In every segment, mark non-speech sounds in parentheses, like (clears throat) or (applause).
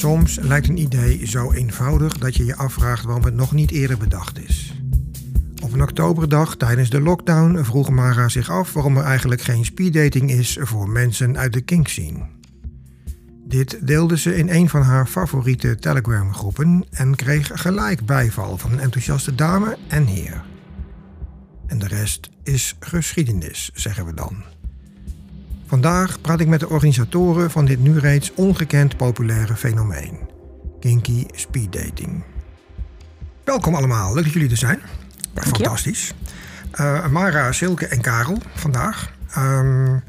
Soms lijkt een idee zo eenvoudig dat je je afvraagt waarom het nog niet eerder bedacht is. Op een oktoberdag tijdens de lockdown vroeg Mara zich af waarom er eigenlijk geen speeddating is voor mensen uit de kink. Dit deelde ze in een van haar favoriete Telegram-groepen en kreeg gelijk bijval van een enthousiaste dame en heer. En de rest is geschiedenis, zeggen we dan. Vandaag praat ik met de organisatoren van dit nu reeds ongekend populaire fenomeen: kinky speeddating. Welkom allemaal, leuk dat jullie er zijn. Fantastisch. Uh, Mara, Silke en Karel vandaag. Um,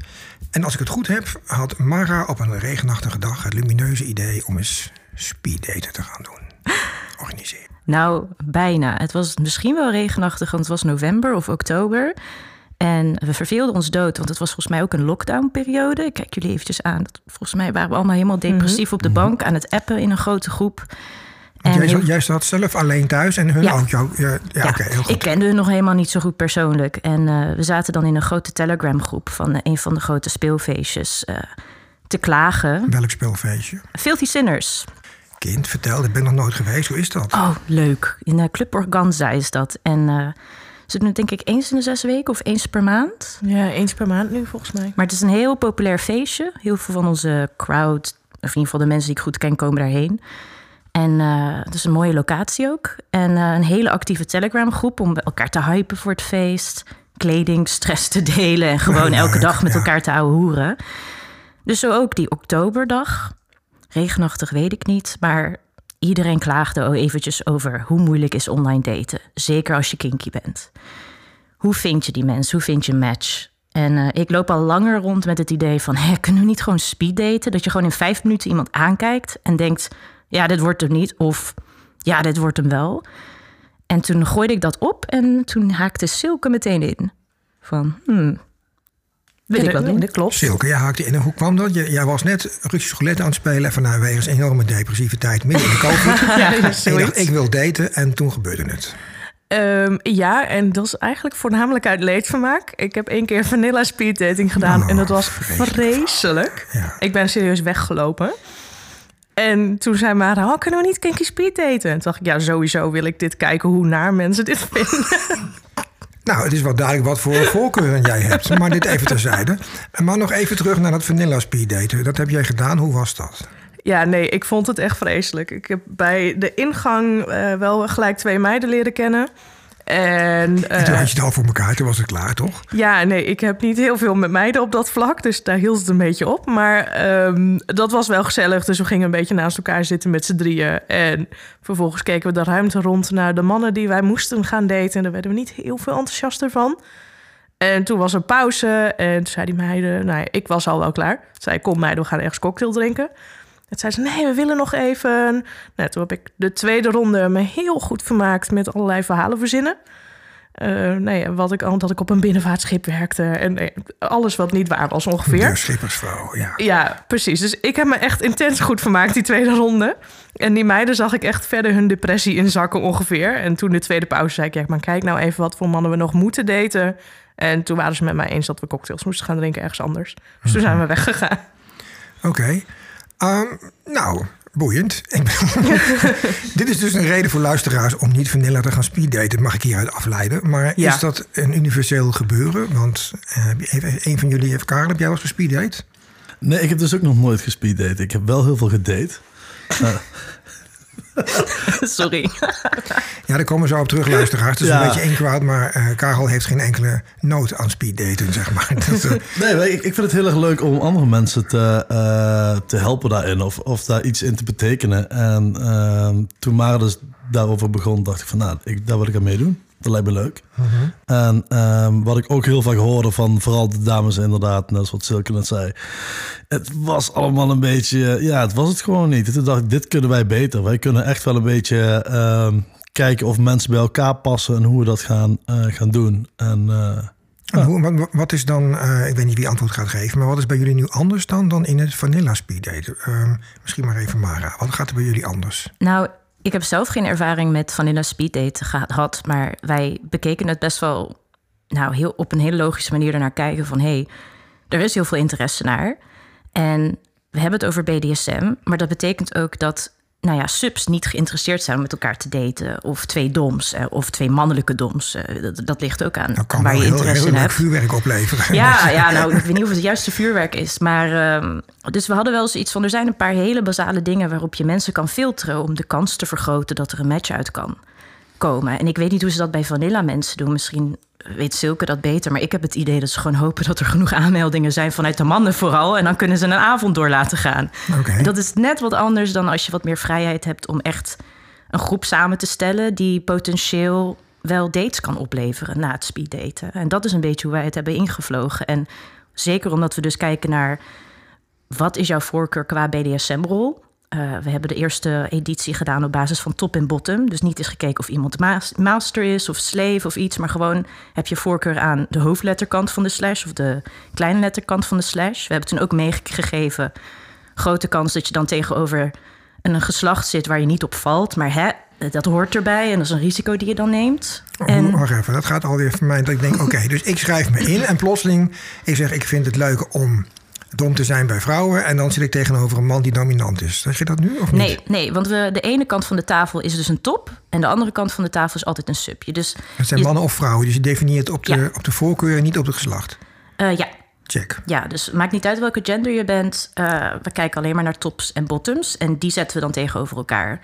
en als ik het goed heb, had Mara op een regenachtige dag het lumineuze idee om eens speeddaten te gaan doen. (laughs) Organiseren. Nou, bijna. Het was misschien wel regenachtig, want het was november of oktober. En we verveelden ons dood, want het was volgens mij ook een lockdownperiode. Ik kijk jullie eventjes aan. Volgens mij waren we allemaal helemaal depressief mm op de bank aan het appen in een grote groep. En jij, heel... jij, zat zelf alleen thuis en hun ook jou. Ja, ja, ja. heel goed. Ik kende hun nog helemaal niet zo goed persoonlijk. En uh, we zaten dan in een grote Telegram-groep van uh, een van de grote speelfeestjes uh, te klagen. Welk speelfeestje? Filthy Sinners. Kind, vertel, ik ben nog nooit geweest. Hoe is dat? Oh, leuk. In Club Organza is dat. En ze doen het denk ik eens in de zes weken of eens per maand. Ja, eens per maand nu volgens mij. Maar het is een heel populair feestje. Heel veel van onze crowd, of in ieder geval de mensen die ik goed ken, komen daarheen. En uh, het is een mooie locatie ook. En uh, een hele actieve Telegram-groep om elkaar te hypen voor het feest. Kleding, stress te delen en gewoon elke dag met (laughs) elkaar te ouwe hoeren. Dus zo ook die oktoberdag. Regenachtig weet ik niet, maar iedereen klaagde al eventjes over hoe moeilijk is online daten. Zeker als je kinky bent. Hoe vind je die mensen? Hoe vind je een match? En uh, ik loop al langer rond met het idee van... Hé, kunnen we niet gewoon speed daten? Dat je gewoon in vijf minuten iemand aankijkt en denkt ja, dit wordt hem niet. Of ja, dit wordt hem wel. En toen gooide ik dat op en toen haakte Silke meteen in. Van, hmm, wil ik wel doen. Dat klopt. Silke, jij haakte in. En hoe kwam dat? Jij was net Russisch roulette aan het spelen... vanuit wegens enorme depressieve tijd midden in de COVID. (laughs) ja, en dacht, ik wil daten en toen gebeurde het. Um, ja, en dat is eigenlijk voornamelijk uit leedvermaak. Ik heb één keer vanilla speed dating gedaan oh, en dat was vreselijk. vreselijk. Ja. Ik ben serieus weggelopen. En toen zei Mara, oh, kunnen we niet kinky speed eten? En toen dacht ik, ja, sowieso wil ik dit kijken hoe naar mensen dit vinden. (laughs) Nou, het is wel duidelijk wat voor (laughs) voorkeuren jij hebt. Maar dit even terzijde. Maar nog even terug naar dat vanilla speed. Dat heb jij gedaan. Hoe was dat? Ja, nee, ik vond het echt vreselijk. Ik heb bij de ingang uh, wel gelijk twee meiden leren kennen. En, uh, en toen had je het al voor elkaar, toen was het klaar, toch? Ja, nee, ik heb niet heel veel met meiden op dat vlak, dus daar hield het een beetje op. Maar um, dat was wel gezellig, dus we gingen een beetje naast elkaar zitten met z'n drieën. En vervolgens keken we de ruimte rond naar de mannen die wij moesten gaan daten. En daar werden we niet heel veel enthousiaster van. En toen was er pauze en toen zei die meiden, nou ja, ik was al wel klaar. Zei, kom meiden, we gaan ergens cocktail drinken. Het zei ze, nee, we willen nog even. Nou, toen heb ik de tweede ronde me heel goed vermaakt met allerlei verhalen verzinnen. Uh, nee, wat ik, dat ik op een binnenvaartschip werkte en nee, alles wat niet waar was ongeveer. De schippersvrouw, ja. Ja, precies. Dus ik heb me echt intens goed vermaakt die tweede ronde. En die meiden zag ik echt verder hun depressie inzakken ongeveer. En toen de tweede pauze zei ik, ja, maar kijk nou even wat voor mannen we nog moeten daten. En toen waren ze met mij eens dat we cocktails moesten gaan drinken ergens anders. Dus toen zijn we weggegaan. Oké. Um, nou, boeiend. (laughs) Dit is dus een reden voor luisteraars om niet vanilla te gaan speeddaten. Mag ik hieruit afleiden. Maar is dat een universeel gebeuren? Want uh, een van jullie heeft Karel, heb jij wel eens gespeeddate? Nee, ik heb dus ook nog nooit gespeeddate. Ik heb wel heel veel gedate. Uh, (laughs) (laughs) Sorry. ja, daar komen we zo op terug, luisteraars. Het is een beetje inkwoud, maar uh, Karel heeft geen enkele nood aan speeddaten, zeg maar. (laughs) Dat, uh... nee, ik, ik, vind het heel erg leuk om andere mensen te, uh, te helpen daarin of, of daar iets in te betekenen. En ehm, toen Mara dus daarover begon, dacht ik van, nou, ik, daar wil ik aan meedoen. Dat lijkt me leuk. Uh -huh. En um, wat ik ook heel vaak hoorde van vooral de dames inderdaad, net zoals Silke net zei. Het was allemaal een beetje, ja, het was het gewoon niet. Toen dacht ik, dit kunnen wij beter. Wij kunnen echt wel een beetje um, kijken of mensen bij elkaar passen en hoe we dat gaan, uh, gaan doen. En, uh, en hoe, wat, wat, is dan, uh, ik weet niet wie antwoord gaat geven, maar wat is bij jullie nu anders dan, dan in het vanilla speed daten? Um, misschien maar even Mara, wat gaat er bij jullie anders? Nou, ik heb zelf geen ervaring met vanilla speed date gehad, maar wij bekeken het best wel nou, heel, op een hele logische manier ernaar kijken van hé, hey, er is heel veel interesse naar. En we hebben het over BDSM, maar dat betekent ook dat nou ja, subs niet geïnteresseerd zijn om met elkaar te daten. Of twee doms, eh, of twee mannelijke doms. Eh, dat, dat ligt ook aan waar je heel, interesse heel in hebt. vuurwerk opleveren. Ja, (laughs) ja, nou, ik weet niet of het het juiste vuurwerk is. Maar, ehm, dus we hadden wel zoiets van... er zijn een paar hele basale dingen waarop je mensen kan filteren... om de kans te vergroten dat er een match uit kan komen. En ik weet niet hoe ze dat bij vanilla mensen doen. Misschien weet Silke dat beter. Maar ik heb het idee dat ze gewoon hopen... dat er genoeg aanmeldingen zijn vanuit de mannen vooral. En dan kunnen ze een avond door laten gaan. En dat is net wat anders dan als je wat meer vrijheid hebt... om echt een groep samen te stellen... die potentieel wel dates kan opleveren na het speeddaten. En dat is een beetje hoe wij het hebben ingevlogen. En zeker omdat we dus kijken naar... wat is jouw voorkeur qua BDSM-rol... Eh, we hebben de eerste editie gedaan op basis van top en bottom. Dus niet eens gekeken of iemand mas- master is of slave of iets. Maar gewoon heb je voorkeur aan de hoofdletterkant van de slash of de kleine letterkant van de slash. We hebben toen ook meegegeven grote kans dat je dan tegenover een geslacht zit waar je niet op valt. Maar hè, dat hoort erbij en dat is een risico die je dan neemt. En Wacht even, dat gaat alweer voor mij dat ik denk, oké, dus ik schrijf me in en plotseling, ik zeg, ik vind het leuk om dom te zijn bij vrouwen en dan zit ik tegenover een man die dominant is. Zeg je dat nu of niet? nee, nee, want we, de ene kant van de tafel is dus een top en de andere kant van de tafel is altijd een subje. Dus Het zijn je- mannen of vrouwen, dus je definieert op de, Ja. op de voorkeur en niet op het geslacht. eh, ja, Check. Ja, dus maakt niet uit welke gender je bent. Eh, we kijken alleen maar naar tops en bottoms. En die zetten we dan tegenover elkaar.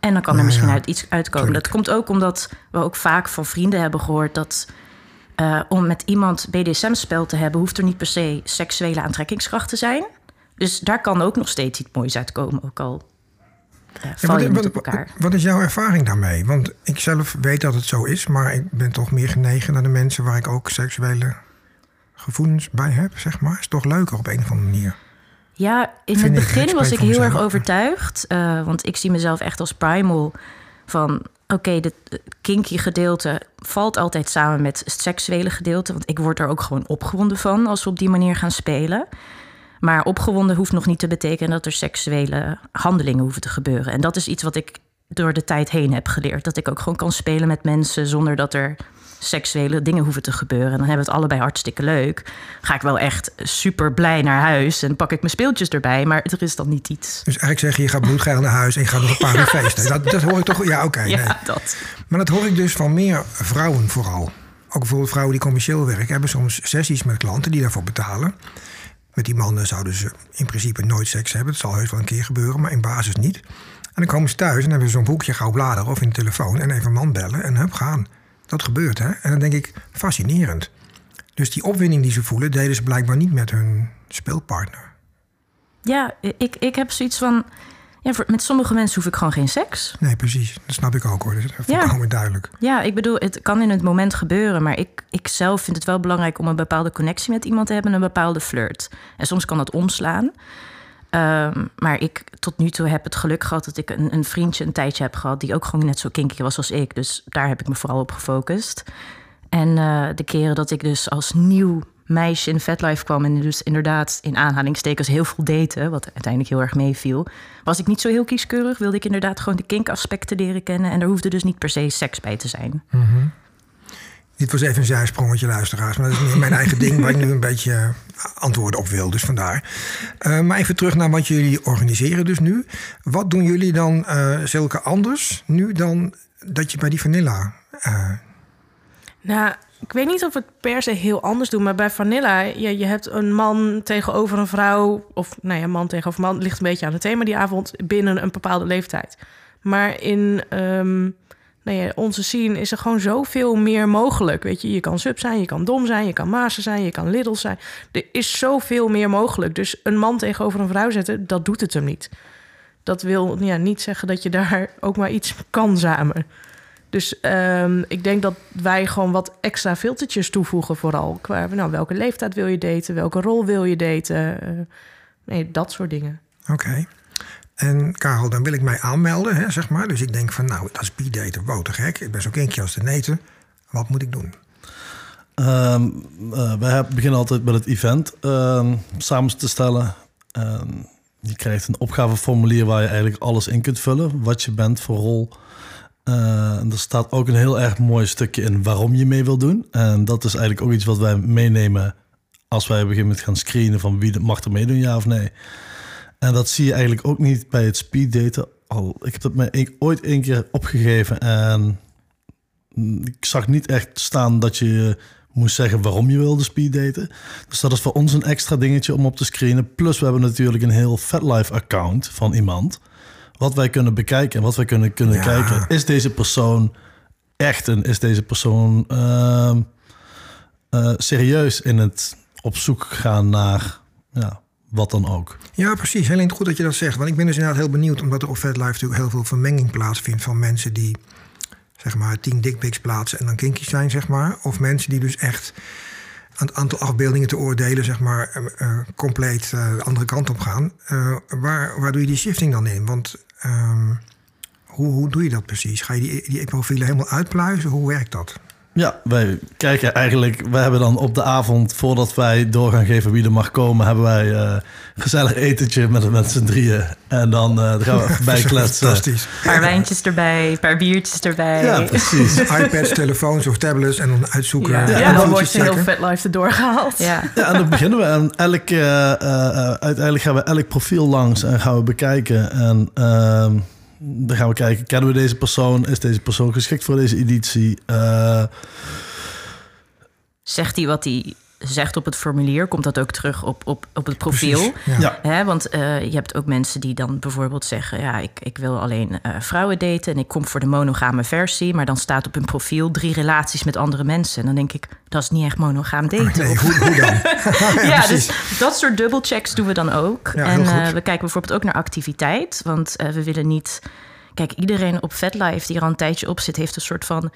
En dan kan er Nou misschien ja, uit iets uitkomen. tuurlijk. Dat komt ook omdat we ook vaak van vrienden hebben gehoord dat. Eh, om met iemand BDSM-spel te hebben, hoeft er niet per se seksuele aantrekkingskracht te zijn. Dus daar kan ook nog steeds iets moois uitkomen, ook al eh, Ja, wat, wat- op elkaar. wat is jouw ervaring daarmee? Want ik zelf weet dat het zo is, maar ik ben toch meer genegen naar de mensen waar ik ook seksuele gevoelens bij heb, zeg maar. Is toch leuker op een of andere manier. Ja, in Vind het begin ik was ik heel erg overtuigd. eh, want ik zie mezelf echt als primal. Van oké, eh, kinky gedeelte valt altijd samen met het seksuele gedeelte. Want ik word er ook gewoon opgewonden van als we op die manier gaan spelen. Maar opgewonden hoeft nog niet te betekenen dat er seksuele handelingen hoeven te gebeuren. En dat is iets wat ik door de tijd heen heb geleerd. Dat ik ook gewoon kan spelen met mensen zonder dat er seksuele dingen hoeven te gebeuren. En dan hebben we het allebei hartstikke leuk. Ga ik wel echt super blij naar huis en pak ik mijn speeltjes erbij. Maar er is dan niet iets. Dus eigenlijk zeg je, je gaat bloedgeil naar huis en je gaat nog een paar uur (laughs) feesten. Dat, dat hoor ik toch? Ja, oké. Ja, dat. Maar dat hoor ik dus van meer vrouwen vooral. Ook bijvoorbeeld vrouwen die commercieel werken... hebben soms sessies met klanten die daarvoor betalen. Met die mannen zouden ze in principe nooit seks hebben. Dat zal heus wel een keer gebeuren, maar in basis niet. En dan komen ze thuis en hebben ze zo'n boekje gauw bladeren... of in de telefoon en even een man bellen en hup, gaan. Dat gebeurt, hè? En dan denk ik, fascinerend. Dus die opwinding die ze voelen... deden ze blijkbaar niet met hun speelpartner. Ja, ik, ik heb zoiets van... Ja, met sommige mensen hoef ik gewoon geen seks. Nee, precies. Dat snap ik ook, hoor. Dat is Ja. volkomen duidelijk. Ja, ik bedoel, het kan in het moment gebeuren. Maar ik, ik zelf vind het wel belangrijk om een bepaalde connectie met iemand te hebben. Een bepaalde flirt. En soms kan dat omslaan. Ehm, maar ik tot nu toe heb het geluk gehad dat ik een, een vriendje een tijdje heb gehad. die ook gewoon net zo kinky was als ik. Dus daar heb ik me vooral op gefocust. En eh, de keren dat ik dus als nieuw meisje in Vetlife kwam. en dus inderdaad in aanhalingstekens heel veel daten. wat uiteindelijk heel erg meeviel. was ik niet zo heel kieskeurig. wilde ik inderdaad gewoon de kink-aspecten leren kennen. En er hoefde dus niet per se seks bij te zijn. Dit was even een zijsprongetje, luisteraars. Maar dat is mijn eigen ding waar ik nu een beetje eh, antwoorden op wil. Dus vandaar. Eh, maar even terug naar wat jullie organiseren dus nu. Wat doen jullie dan eh zulke anders nu dan dat je bij die Vanilla... Nou, ik weet niet of we het per se heel anders doen, maar bij Vanilla, je, je hebt een man tegenover een vrouw, of nou ja, man tegenover man, ligt een beetje aan het thema die avond, binnen een bepaalde leeftijd. Maar in ehm, ja, onze scene is er gewoon zoveel meer mogelijk. Weet je, je kan sub zijn, je kan dom zijn, je kan master zijn, je kan little zijn. Er is zoveel meer mogelijk. Dus een man tegenover een vrouw zetten, dat doet het hem niet. Dat wil niet zeggen dat je daar (laughs) ook maar iets kan samen. Dus ehm, ik denk dat wij gewoon wat extra filtertjes toevoegen, vooral. Qua nou, welke leeftijd wil je daten, welke rol wil je daten. eh, nee, dat soort dingen. Oké. En Karel, dan wil ik mij aanmelden, hè, zeg maar. Dus ik denk van, nou, dat is speeddaten, wow, te gek. Ik ben zo kindje als de neten. Wat moet ik doen? Eh, wij beginnen altijd met het event ehm, samen te stellen. Ehm, je krijgt een opgaveformulier waar je eigenlijk alles in kunt vullen. Wat je bent voor rol. Eh, er staat ook een heel erg mooi stukje in waarom je mee wil doen. En dat is eigenlijk ook iets wat wij meenemen als wij beginnen met gaan screenen van wie mag er meedoen, ja of nee. En dat zie je eigenlijk ook niet bij het speeddaten. Al, ik heb dat me ooit één keer opgegeven en ik zag niet echt staan dat je moest zeggen waarom je wilde speeddaten. Dus dat is voor ons een extra dingetje om op te screenen. Plus we hebben natuurlijk een heel FatLife account van iemand. Wat wij kunnen bekijken en wat wij kunnen, kunnen Ja. kijken. Is deze persoon echt en is deze persoon ehm, eh, serieus in het op zoek gaan naar ja, wat dan ook. Ja, precies. Heel goed dat je dat zegt. Want ik ben dus inderdaad heel benieuwd, omdat er op FetLife natuurlijk heel veel vermenging plaatsvindt van mensen die zeg maar tien dickpics plaatsen en dan kinky zijn, zeg maar. Of mensen die dus echt aan het aantal afbeeldingen te oordelen, zeg maar, eh, eh, compleet eh, de andere kant op gaan. Waar, waar doe je die shifting dan in? Want ehm, hoe, hoe doe je dat precies? Ga je die, die profielen helemaal uitpluizen? Hoe werkt dat? Ja, wij kijken eigenlijk, we hebben dan op de avond, voordat wij door gaan geven wie er mag komen, hebben wij eh gezellig etentje met, met z'n drieën. En dan, eh, dan gaan we (laughs) even bijkletsen. Fantastisch. Een paar wijntjes erbij, een paar biertjes erbij. Ja, precies. (laughs) iPads, telefoons of tablets en dan uitzoeken. Ja, eh, dan wordt je heel vet life erdoor gehaald. Ja. Ja, en dan beginnen we. En elk, eh, eh, eh, uiteindelijk gaan we elk profiel langs en gaan we bekijken. En ehm, dan gaan we kijken, kennen we deze persoon? Is deze persoon geschikt voor deze editie? Eh, Zegt hij wat hij zegt op het formulier? Komt dat ook terug op, op, op het profiel? Precies, ja. ja. Hè, want eh, je hebt ook mensen die dan bijvoorbeeld zeggen: Ja, ik, ik wil alleen eh, vrouwen daten en ik kom voor de monogame versie. Maar dan staat op hun profiel drie relaties met andere mensen. En dan denk ik: Dat is niet echt monogaam daten. Nee, hoe, hoe dan? (laughs) ja, dus dat soort dubbelchecks doen we dan ook. Ja, en eh, we kijken bijvoorbeeld ook naar activiteit. Want eh, we willen niet. Kijk, iedereen op VetLife die er al een tijdje op zit, heeft een soort van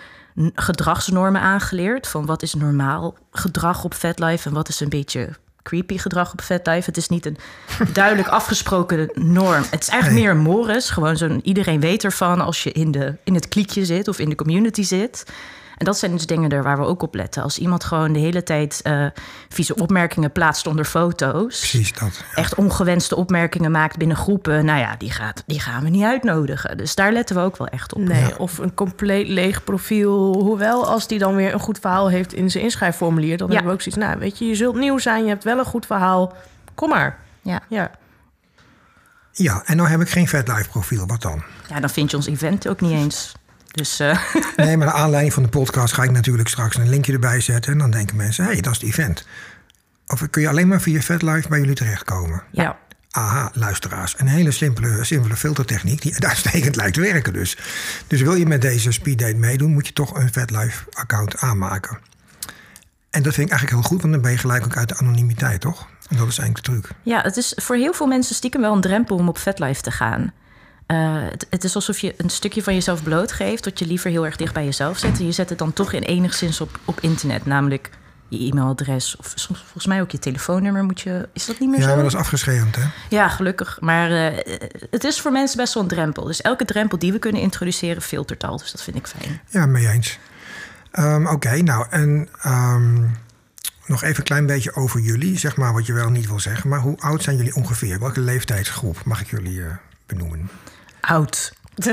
gedragsnormen aangeleerd. Van wat is normaal gedrag op VetLife en wat is een beetje creepy gedrag op VetLife. Het is niet een (laughs) duidelijk afgesproken norm. Het is eigenlijk meer een mores. Gewoon zo'n iedereen weet ervan als je in, de, in het kliekje zit of in de community zit. En dat zijn dus dingen er waar we ook op letten. Als iemand gewoon de hele tijd eh, vieze opmerkingen plaatst onder foto's. Precies dat. Echt ongewenste opmerkingen maakt binnen groepen. Nou ja, die, gaat, die gaan we niet uitnodigen. Dus daar letten we ook wel echt op. Nee, of een compleet leeg profiel. Hoewel, als die dan weer een goed verhaal heeft in zijn inschrijfformulier... dan Ja. hebben we ook zoiets, nou, weet je, je zult nieuw zijn, je hebt wel een goed verhaal. Kom maar. Ja. Ja. Ja, en nou heb ik geen VetLife profiel. Wat dan? ja, dan vind je ons event ook niet eens. Dus eh, (laughs) Nee, maar naar aanleiding van de podcast ga ik natuurlijk straks een linkje erbij zetten. En dan denken mensen, hé, hey, dat is het event. Of kun je alleen maar via VetLife bij jullie terechtkomen? ja. Aha, luisteraars. Een hele simpele, simpele filtertechniek die (laughs) uitstekend lijkt te werken dus. Dus wil je met deze speeddate meedoen, moet je toch een VetLife-account aanmaken. En dat vind ik eigenlijk heel goed, want dan ben je gelijk ook uit de anonimiteit, toch? En dat is eigenlijk de truc. ja, het is voor heel veel mensen stiekem wel een drempel om op VetLife te gaan. Eh, het, het is alsof je een stukje van jezelf blootgeeft... dat je liever heel erg dicht bij jezelf zet. En je zet het dan toch in enigszins op, op internet. Namelijk je e-mailadres of soms volgens mij ook je telefoonnummer moet je... Is dat niet meer Ja, zo? maar dat is afgeschermd, hè? Ja, gelukkig. Maar eh, het is voor mensen best wel een drempel. Dus elke drempel die we kunnen introduceren filtert al. Dus dat vind ik fijn. Ja, mee eens. Ehm, Oké, nou, en ehm, nog even een klein beetje over jullie. Zeg maar wat je wel niet wil zeggen. Maar hoe oud zijn jullie ongeveer? Welke leeftijdsgroep mag ik jullie eh, benoemen? Oud. (laughs)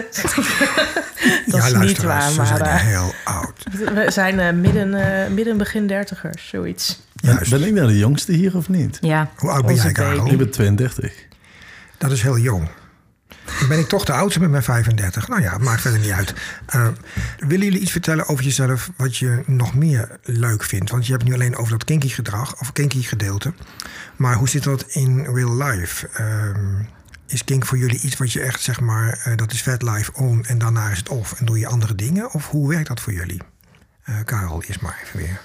Dat is niet waar, maar... zijn eh, heel oud. We zijn eh, midden, eh, midden begin dertigers, zoiets. Juist. Ben ik nou de jongste hier of niet? Ja. Hoe oud ben jij, Karel? Ik ben 32. Dat is heel jong. Dan ben ik toch de oudste met mijn 35. Nou ja, het maakt verder niet uit. Eh, willen jullie iets vertellen over jezelf wat je nog meer leuk vindt? Want je hebt het nu alleen over dat kinky gedrag of kinky gedeelte. Maar hoe zit dat in real life? Ehm, is kink voor jullie iets wat je echt zeg maar, eh, dat is vet life on en daarna is het off en doe je andere dingen? Of hoe werkt dat voor jullie? Eh, Karel, eerst maar even weer.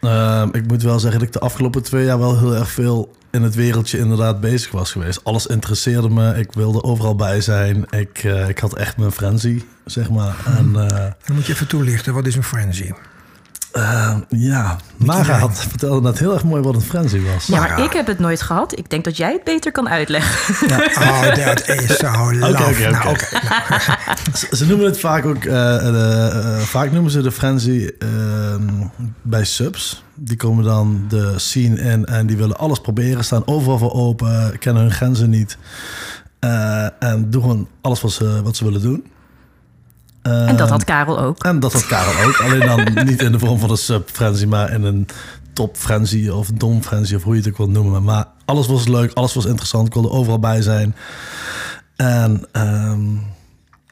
Ehm, ik moet wel zeggen dat ik de afgelopen twee jaar wel heel erg veel in het wereldje inderdaad bezig was geweest. Alles interesseerde me. Ik wilde overal bij zijn. Ik, eh, ik had echt mijn frenzy, zeg maar. En eh, Dan moet je even toelichten, wat is een frenzy? Eh, ja, Mara had, vertelde net heel erg mooi wat een frenzy was. Ja, Maar ja. ik heb het nooit gehad. Ik denk dat jij het beter kan uitleggen. (laughs) Oh, dat is zo laf. oké, oké. Nou. (laughs) Nou, Ze, ze noemen het vaak ook, eh, de, eh, vaak noemen ze de frenzy ehm, bij subs. Die komen dan de scene in en die willen alles proberen, staan overal voor open, kennen hun grenzen niet. Eh, en doen gewoon alles wat ze, wat ze willen doen. En dat Ehm, had Karel ook. en dat had Karel ook. Alleen dan (laughs) niet in de vorm van een sub-frenzy, maar in een top frenzy of dom frenzy of hoe je het ook wilt noemen. Maar alles was leuk, alles was interessant. Ik wilde overal bij zijn. En ehm,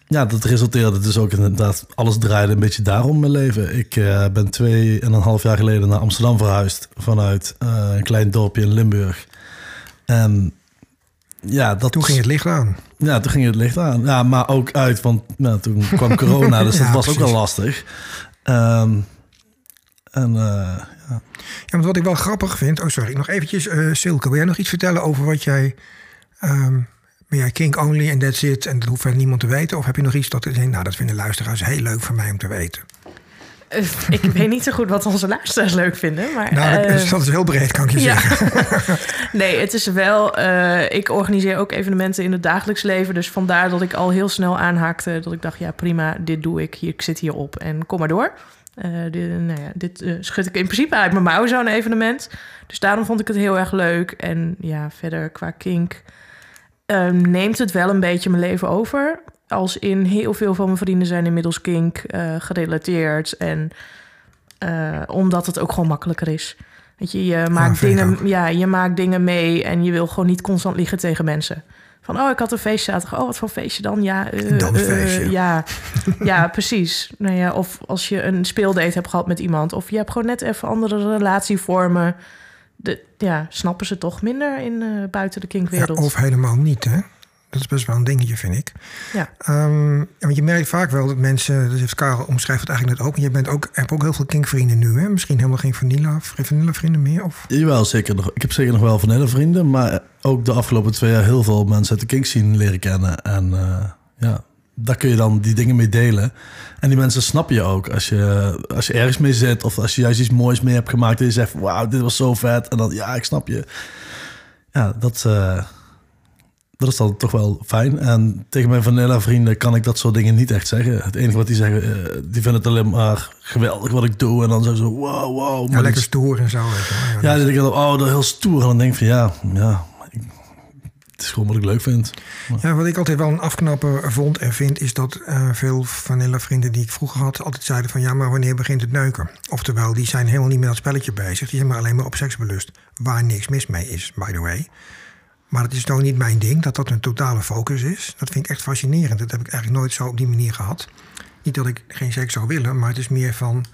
ja, dat resulteerde dus ook inderdaad... alles draaide een beetje daarom mijn leven. Ik uh, ben twee en een half jaar geleden naar Amsterdam verhuisd... vanuit uh, een klein dorpje in Limburg. En ja, dat... Toen ging het licht aan. Ja, toen ging het licht aan. Ja, maar ook uit, want nou, toen kwam corona, dus (laughs) ja, dat was precies. ook wel lastig. Um, en uh, ja. ja, want wat ik wel grappig vind... Oh, sorry, nog eventjes, uh, Silke. Wil jij nog iets vertellen over wat jij... Um, ben jij kink only en that's it en dat hoeft verder niemand te weten? Of heb je nog iets dat je denkt, nou dat vinden luisteraars heel leuk voor mij om te weten? Uh, ik weet niet zo goed wat onze luisteraars leuk vinden. Maar, nou, dat, uh, dat is heel breed, kan ik je ja. zeggen. (laughs) nee, het is wel... Uh, ik organiseer ook evenementen in het dagelijks leven. Dus vandaar dat ik al heel snel aanhaakte. Dat ik dacht, ja prima, dit doe ik. Hier, ik zit hier op en kom maar door. dit, nou ja, dit schud ik in principe uit mijn mouw, zo'n evenement. Dus daarom vond ik het heel erg leuk. En ja, verder qua kink... Uh, neemt het wel een beetje mijn leven over. Als in heel veel van mijn vrienden zijn inmiddels kink uh, gerelateerd. En uh, omdat het ook gewoon makkelijker is. Weet je, je maakt, ja, dingen, ja, je maakt dingen mee en je wil gewoon niet constant liegen tegen mensen. Van, oh, ik had een feestje zaterdag. Oh, wat voor feestje dan? Ja, uh, dan feestje. ja, (laughs) ja, precies. Nou ja, of als je een speeldate hebt gehad met iemand. Of je hebt gewoon net even andere relatievormen de, ja, snappen ze toch minder in buiten de kinkwereld. Ja, of helemaal niet, hè? Dat is best wel een dingetje, vind ik. Ja. Um, want je merkt vaak wel dat mensen, dat heeft Karel omschrijft het eigenlijk net ook. Je bent ook, hebt ook heel veel kinkvrienden nu, hè? Misschien helemaal geen vanilla, vanilla vrienden meer? Of? Jawel, zeker nog. Ik heb zeker nog wel vanilla vrienden, maar ook de afgelopen twee jaar heel veel mensen uit de kink zien leren kennen. En uh, ja, daar kun je dan die dingen mee delen. En die mensen snappen je ook. Als je, als je ergens mee zit of als je juist iets moois mee hebt gemaakt... en je zegt, wauw, dit was zo vet. En dan, ja, ik snap je. Ja, dat, uh, dat is dan toch wel fijn. En tegen mijn vanilla vrienden kan ik dat soort dingen niet echt zeggen. Het enige wat die zeggen, uh, die vinden het alleen maar geweldig wat ik doe. En dan zeggen ze, wow, wow. Ja, lekker stoer en zo. Ja, ja dan denk ik, oh, dat heel stoer. En dan denk ik van, ja, ja, het is gewoon wat ik leuk vind. Ja, wat ik altijd wel een afknapper vond en vind... is dat uh, veel vanilla vrienden die ik vroeger had... altijd zeiden van ja, maar wanneer begint het neuken? Oftewel, die zijn helemaal niet met dat spelletje bezig. Die zijn maar alleen maar op seksbelust. Waar niks mis mee is, by the way. Maar het is toch niet mijn ding dat dat een totale focus is. Dat vind ik echt fascinerend. Dat heb ik eigenlijk nooit zo op die manier gehad. Niet dat ik geen seks zou willen, maar het is meer van...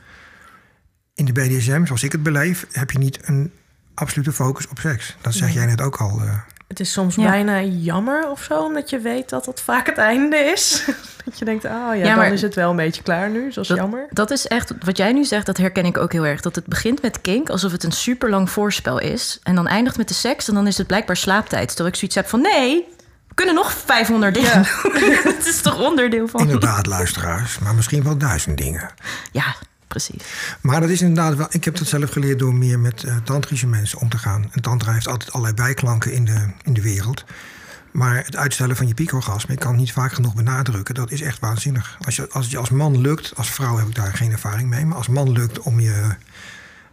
in de BDSM, zoals ik het beleef... heb je niet een absolute focus op seks. Dat zeg jij net ook al... Uh, het is soms ja. bijna jammer of zo, omdat je weet dat het vaak het einde is. (laughs) dat je denkt, oh ja, ja dan is het wel een beetje klaar nu, zoals dat, jammer. Dat is echt, wat jij nu zegt, dat herken ik ook heel erg. Dat het begint met kink, alsof het een super lang voorspel is. En dan eindigt met de seks en dan is het blijkbaar slaaptijd. Terwijl ik zoiets heb van, nee, we kunnen nog 500 dingen ja. (laughs) Het is toch onderdeel van... Inderdaad, luisteraars, maar misschien wel duizend dingen. Ja, precies. Maar dat is inderdaad wel. Ik heb dat zelf geleerd door meer met uh, tantrische mensen om te gaan. Een tantra heeft altijd allerlei bijklanken in de, in de wereld. Maar het uitstellen van je piekorgasme, ik kan het niet vaak genoeg benadrukken, dat is echt waanzinnig. Als, je, als het je als man lukt, als vrouw heb ik daar geen ervaring mee, maar als man lukt om je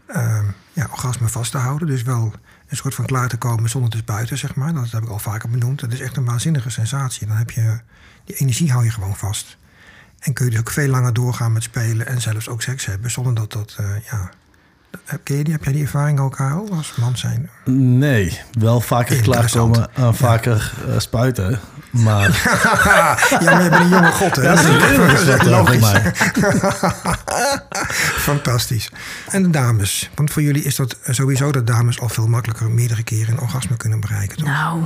uh, ja, orgasme vast te houden, dus wel een soort van klaar te komen zonder te spuiten, zeg maar. Dat heb ik al vaker benoemd. Dat is echt een waanzinnige sensatie. Dan heb je, die energie hou je gewoon vast. En kun je dus ook veel langer doorgaan met spelen en zelfs ook seks hebben, zonder dat dat, uh, ja. Ken je die, heb jij die ervaring ook, Karel, als man zijn? Nee, wel vaker klaarkomen en vaker uh, spuiten. Maar... (laughs) ja, maar je bent een jonge god, hè? Ja, dat is echt logisch. (laughs) Fantastisch. En de dames, want voor jullie is dat sowieso dat dames al veel makkelijker meerdere keren een orgasme kunnen bereiken, toch? Nou,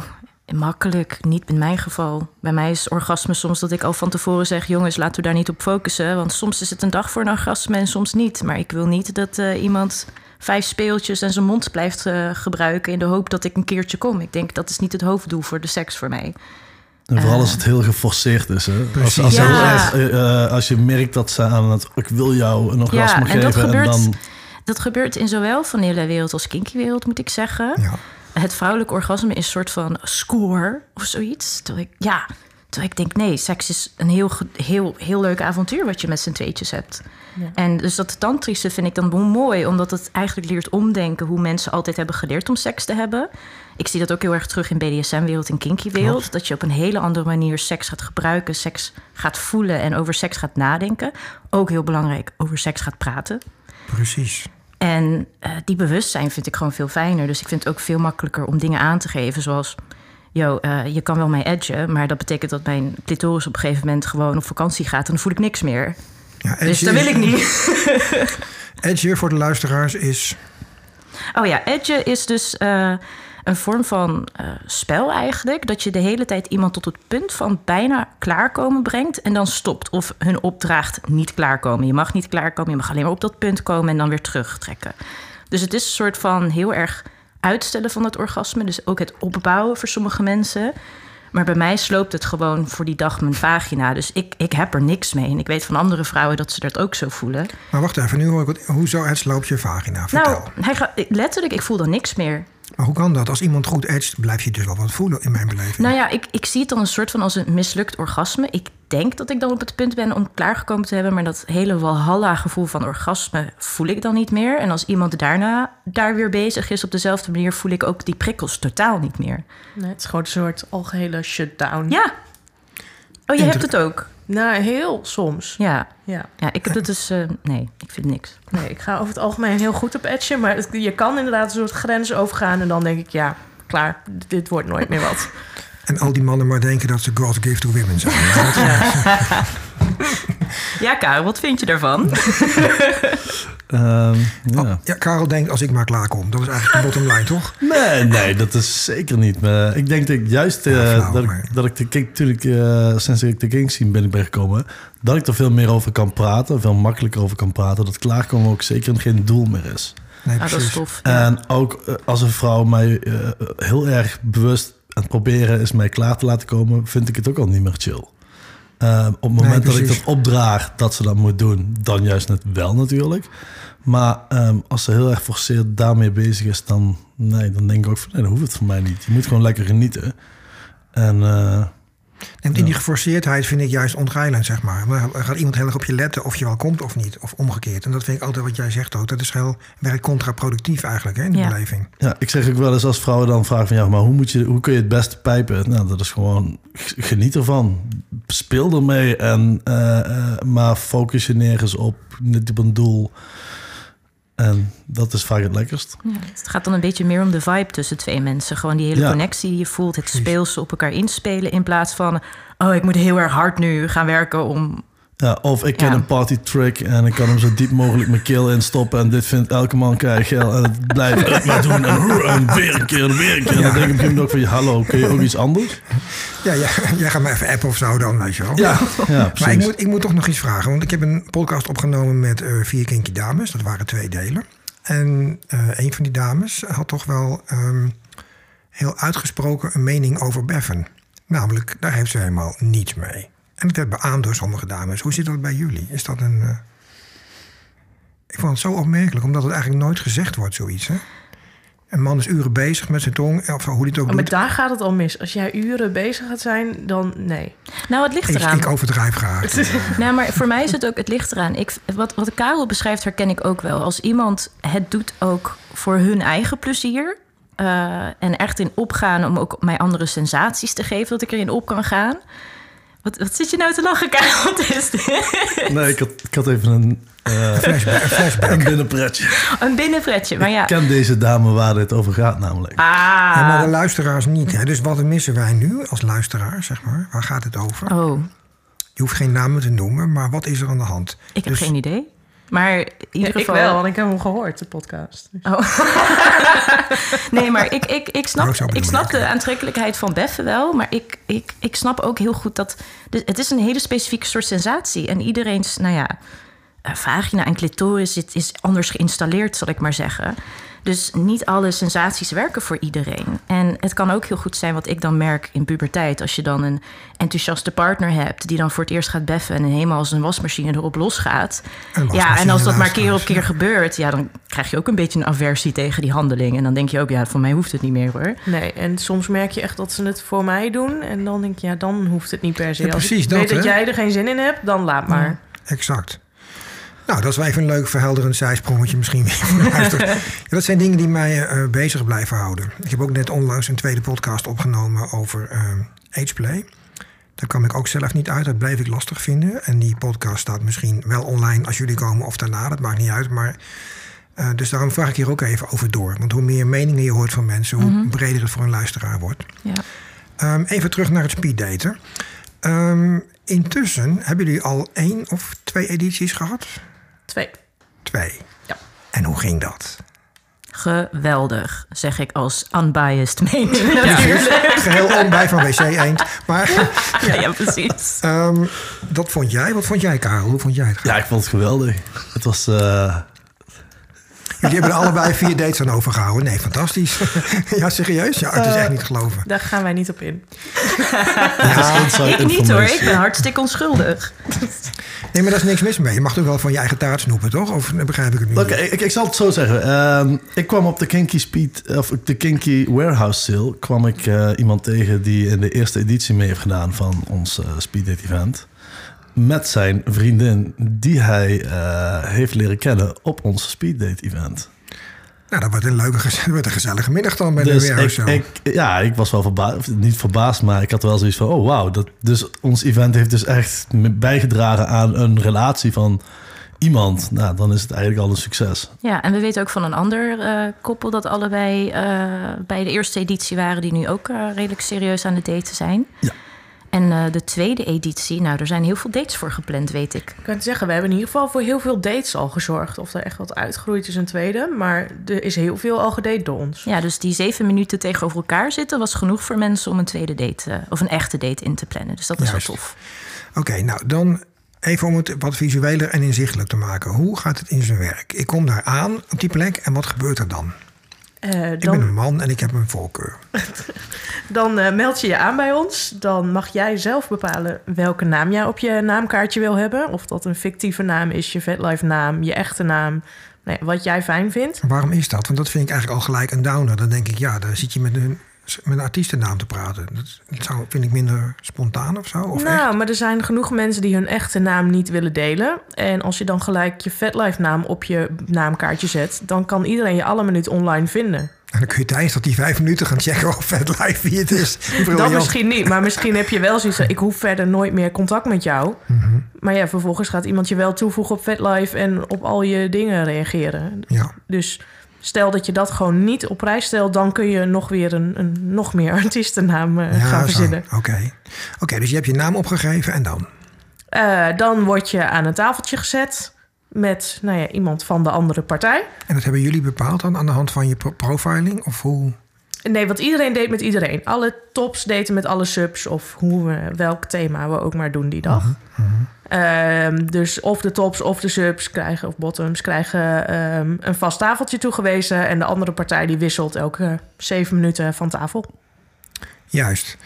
makkelijk. Niet in mijn geval. Bij mij is orgasme soms dat ik al van tevoren zeg: jongens, laten we daar niet op focussen. Want soms is het een dag voor een orgasme en soms niet. Maar ik wil niet dat uh, iemand vijf speeltjes en zijn mond blijft uh, gebruiken in de hoop dat ik een keertje kom. Ik denk dat is niet het hoofddoel voor de seks voor mij. En vooral als het heel geforceerd is. Hè? Als, als, ja. uh, als, je merkt dat ze aan het ik wil jou een orgasme ja, geven. Dat gebeurt, en dan... dat gebeurt in zowel vanillewereld als kinky-wereld, moet ik zeggen. Ja het vrouwelijk orgasme is een soort van score of zoiets. Terwijl ik, ja, terwijl ik denk, nee, seks is een heel, heel, heel leuk avontuur wat je met z'n tweetjes hebt. Ja. En dus dat tantrische vind ik dan mooi, omdat het eigenlijk leert omdenken hoe mensen altijd hebben geleerd om seks te hebben. Ik zie dat ook heel erg terug in BDSM-wereld en kinky-wereld. Dat je op een hele andere manier seks gaat gebruiken, seks gaat voelen en over seks gaat nadenken. Ook heel belangrijk, over seks gaat praten. Precies. En eh, die bewustzijn vind ik gewoon veel fijner. Dus ik vind het ook veel makkelijker om dingen aan te geven. Zoals, yo, eh, je kan wel mij edgen... maar dat betekent dat mijn clitoris op een gegeven moment gewoon op vakantie gaat... en dan voel ik niks meer. Ja, Dus dat wil ik niet. (laughs) Edge voor de luisteraars is... Oh ja, edge is dus eh, een vorm van eh, spel eigenlijk. Dat je de hele tijd iemand tot het punt van bijna klaarkomen brengt en dan stopt. Of hun opdraagt niet klaarkomen. Je mag niet klaarkomen, je mag alleen maar op dat punt komen en dan weer terugtrekken. Dus het is een soort van heel erg uitstellen van het orgasme. Dus ook het opbouwen voor sommige mensen. Maar bij mij sloopt het gewoon voor die dag mijn vagina. Dus ik, ik heb er niks mee. En ik weet van andere vrouwen dat ze dat ook zo voelen. Maar wacht even, nu hoor ik wat, hoezo het sloopt je vagina? Vertel. Nou, hij gaat, letterlijk, ik voel dan niks meer. Maar hoe kan dat? Als iemand goed edgt, blijf je dus wel wat voelen in mijn beleving. Nou ja, ik, ik zie het dan een soort van als een mislukt orgasme. Ik denk dat ik dan op het punt ben om klaargekomen te hebben... maar dat hele walhalla-gevoel van orgasme voel ik dan niet meer. En als iemand daarna daar weer bezig is op dezelfde manier... voel ik ook die prikkels totaal niet meer. Nee, het is gewoon een soort algehele shutdown. Ja. Oh, je hebt het ook? Nou, heel soms. Ja. Ja. Ja, ik heb het dus... eh, nee, ik vind niks. Nee, ik ga over het algemeen heel goed op edgen. Maar het- je kan inderdaad een soort grens overgaan. En dan denk ik, ja, klaar. Dit wordt nooit meer wat. (laughs) En al die mannen maar denken dat ze God's gift to women zijn. (laughs) Ja, Ja, Karel, wat vind je daarvan? (laughs) Ehm, ja. Oh, ja, Karel denkt als ik maar klaarkom. Dat is eigenlijk de bottom line, toch? (laughs) Nee, nee, dat is zeker niet. Maar ik denk dat ik juist eh, Ja, flauw, dat, maar- ik, dat ik de kink, natuurlijk eh, sinds ik de kink scene ben ik ben gekomen, dat ik er veel meer over kan praten, veel makkelijker over kan praten. Dat klaarkomen ook zeker geen doel meer is. Nee, Ah, dat is tof. Ja. En ook eh, als een vrouw mij eh, heel erg bewust aan het proberen is mij klaar te laten komen, vind ik het ook al niet meer chill. Eh, op het moment dat ik dat opdraag dat ze dat moet doen, dan juist net wel natuurlijk. Maar ehm, als ze heel erg forceerd daarmee bezig is, dan, nee, dan denk ik ook van nee, dan hoeft het voor mij niet. Je moet gewoon lekker genieten. En eh, En in die geforceerdheid vind ik juist ontreilend, zeg maar. Maar gaat iemand heel erg op je letten of je wel komt of niet? Of omgekeerd. En dat vind ik altijd wat jij zegt ook. Dat is heel werkt contraproductief eigenlijk hè, in de Ja. beleving. ja, ik zeg ook wel eens als vrouwen dan vragen van ja, maar hoe, moet je, hoe kun je het beste pijpen? Nou, dat is gewoon geniet ervan. Speel ermee en eh, eh, maar focus je nergens op, niet op een doel. En dat is vaak het lekkerst. Ja, het gaat dan een beetje meer om de vibe tussen twee mensen. Gewoon die hele Ja. connectie die je voelt. Het speelse op elkaar inspelen. In plaats van, oh, ik moet heel erg hard nu gaan werken om... Ja, of ik ken Ja. een party trick en ik kan hem zo diep mogelijk mijn keel instoppen. En dit vindt elke man geil En het blijft het maar doen. En, en weer een keer en weer een keer. En dan denk ik op een gegeven ook van, hallo, kun je ook iets anders? Ja, ja jij gaat me even appen of zo dan, weet je wel. Ja, ja Maar ik moet, ik moet toch nog iets vragen. Want ik heb een podcast opgenomen met eh, vier kinky dames. Dat waren twee delen. En eh, een van die dames had toch wel ehm, heel uitgesproken een mening over Beffen. Namelijk, daar heeft ze helemaal niets mee. En dat werd beaamd door sommige dames. Hoe zit dat bij jullie? Is dat een... eh, Ik vond het zo opmerkelijk, omdat het eigenlijk nooit gezegd wordt, zoiets. Hè? Een man is uren bezig met zijn tong, of hoe die het ook Oh, maar doet. daar gaat het al mis. Als jij uren bezig gaat zijn, dan nee. Nou, het ligt Ik, eraan. ik overdrijf graag. (laughs) Nou, maar voor mij is het ook, het ligt eraan. Ik, wat, wat Karel beschrijft, herken ik ook wel. Als iemand het doet ook voor hun eigen plezier. eh, en echt in opgaan om ook mij andere sensaties te geven, dat ik erin op kan gaan. Wat, wat zit je nou te lachen, Karel? (laughs) Wat is dit? Nee, ik had, ik had even een, eh, Flashback. een flashback. een binnenpretje. Een binnenpretje, maar ja. Ik ken deze dame waar dit over gaat namelijk. Ah, Ja, maar de luisteraars niet. Hè? Dus wat missen wij nu als luisteraar, zeg maar? Waar gaat het over? oh, Je hoeft geen namen te noemen, maar wat is er aan de hand? ik heb Dus- geen idee. Maar in ieder ik geval... wel, want ik heb hem gehoord, de podcast. Dus- (laughs) Nee, maar ik, ik, ik snap, Oh, ik snap ik, de aantrekkelijkheid van beffen wel. Maar ik, ik, ik snap ook heel goed dat... Het is een hele specifieke soort sensatie. En iedereen's, nou ja... eh, Vagina en clitoris is, is anders geïnstalleerd, zal ik maar zeggen. Dus niet alle sensaties werken voor iedereen. En het kan ook heel goed zijn wat ik dan merk in puberteit. Als je dan een enthousiaste partner hebt... die dan voor het eerst gaat beffen... en helemaal als een wasmachine erop losgaat. Ja, en als dat maar keer op keer gebeurt... ja, dan krijg je ook een beetje een aversie tegen die handeling. En dan denk je ook, ja, voor mij hoeft het niet meer hoor. Nee, en soms merk je echt dat ze het voor mij doen. En dan denk je, ja, dan hoeft het niet per se. Ja, Als precies ik dat, weet dat jij er geen zin in hebt, dan laat maar. Exact. Nou, dat is wel even een leuk verhelderend zijsprongetje misschien (laughs) ja, dat zijn dingen die mij eh, bezig blijven houden. Ik heb ook net onlangs een tweede podcast opgenomen over eh ageplay. Daar kwam ik ook zelf niet uit. Dat bleef ik lastig vinden. En die podcast staat misschien wel online als jullie komen of daarna. Dat maakt niet uit. Maar Eh, dus daarom vraag ik hier ook even over door. Want hoe meer meningen je hoort van mensen, hoe breder het voor een luisteraar wordt. Ja. Ehm, even terug naar het speeddaten. Ehm, intussen hebben jullie al één of twee edities gehad? Twee. Twee. Ja. En hoe ging dat? Geweldig, zeg ik als unbiased mening. (laughs) Geheel onbij van WC Eend. Maar Ja, ja, precies. ehm, dat vond jij. Wat vond jij, Karel? Hoe vond jij het? Ja, ik vond het geweldig. Het was... eh, Jullie hebben er allebei vier dates aan overgehouden. Nee, fantastisch. (laughs) ja, serieus? Ja, het is echt niet te geloven. Daar gaan wij niet op in. (laughs) Ja, Ik niet hoor, ik ben hartstikke onschuldig. nee, maar daar is niks mis mee. Je mag toch wel van je eigen taart snoepen, toch? Of begrijp ik het niet? Oké, ik, ik zal het zo zeggen. Ehm, ik kwam op de Kinky Speed, of de Kinky Warehouse Sale, kwam ik eh, iemand tegen die in de eerste editie mee heeft gedaan van ons eh Speed Date Event. Met zijn vriendin, die hij eh, heeft leren kennen op ons Speed Date Event. Nou, dat wordt een leuke, dat wordt een gezellige middag dan bij de Dus Warehouse ik, Show. ik, ja, ik was wel verbaasd, niet verbaasd, maar ik had wel zoiets van: oh wauw. Dat, dus ons event heeft dus echt bijgedragen aan een relatie van iemand. Nou, dan is het eigenlijk al een succes. Ja, en we weten ook van een ander eh, koppel dat allebei eh, bij de eerste editie waren, die nu ook redelijk serieus aan het daten zijn. Ja. En eh, de tweede editie, nou, er zijn heel veel dates voor gepland, weet ik. Ik kan het zeggen, we hebben in ieder geval voor heel veel dates al gezorgd. Of er echt wat uitgroeit is een tweede. Maar er is heel veel al gedate door ons. Ja, dus die zeven minuten tegenover elkaar zitten was genoeg voor mensen om een tweede date eh, of een echte date in te plannen. Dus dat is Juist. wel tof. Oké, nou dan even om het wat visueler en inzichtelijk te maken. Hoe gaat het in zijn werk? Ik kom daar aan op die plek en wat gebeurt er dan? Eh, Ik dan ben een man en ik heb een voorkeur. (laughs) dan eh, meld je je aan bij ons. Dan mag jij zelf bepalen welke naam jij op je naamkaartje wil hebben. Of dat een fictieve naam is, je vetlife naam, je echte naam. Nee, wat jij fijn vindt. Waarom is dat? Want dat vind ik eigenlijk al gelijk een downer. Dan denk ik, ja, dan zit je met een, met een artiestennaam te praten. Dat, zou, vind ik minder spontaan of zo. Of nou, echt? maar er zijn genoeg mensen die hun echte naam niet willen delen. En als je dan gelijk je vetlife naam op je naamkaartje zet... dan kan iedereen je alle minuut online vinden. En dan kun je tijdens dat die vijf minuten gaan checken of vet live wie het is. (laughs) Dat misschien niet, maar misschien heb je wel zoiets ik hoef verder nooit meer contact met jou. Mhm. Maar ja, vervolgens gaat iemand je wel toevoegen op VetLife... en op al je dingen reageren. Ja, Dus stel dat je dat gewoon niet op prijs stelt... dan kun je nog weer een, een nog meer (laughs) artiestennaam eh, ja gaan verzinnen. Oké, Oké, dus je hebt je naam opgegeven en dan? Eh, dan word je aan een tafeltje gezet... met nou ja, iemand van de andere partij. En dat hebben jullie bepaald dan aan de hand van je pro- profiling? Of hoe? Nee, want iedereen deed met iedereen. Alle tops daten met alle subs... of hoe we, welk thema we ook maar doen die dag. Ehm, dus of de tops of de subs krijgen, of bottoms krijgen ehm, een vast tafeltje toegewezen. En de andere partij die wisselt elke zeven minuten van tafel. Juist.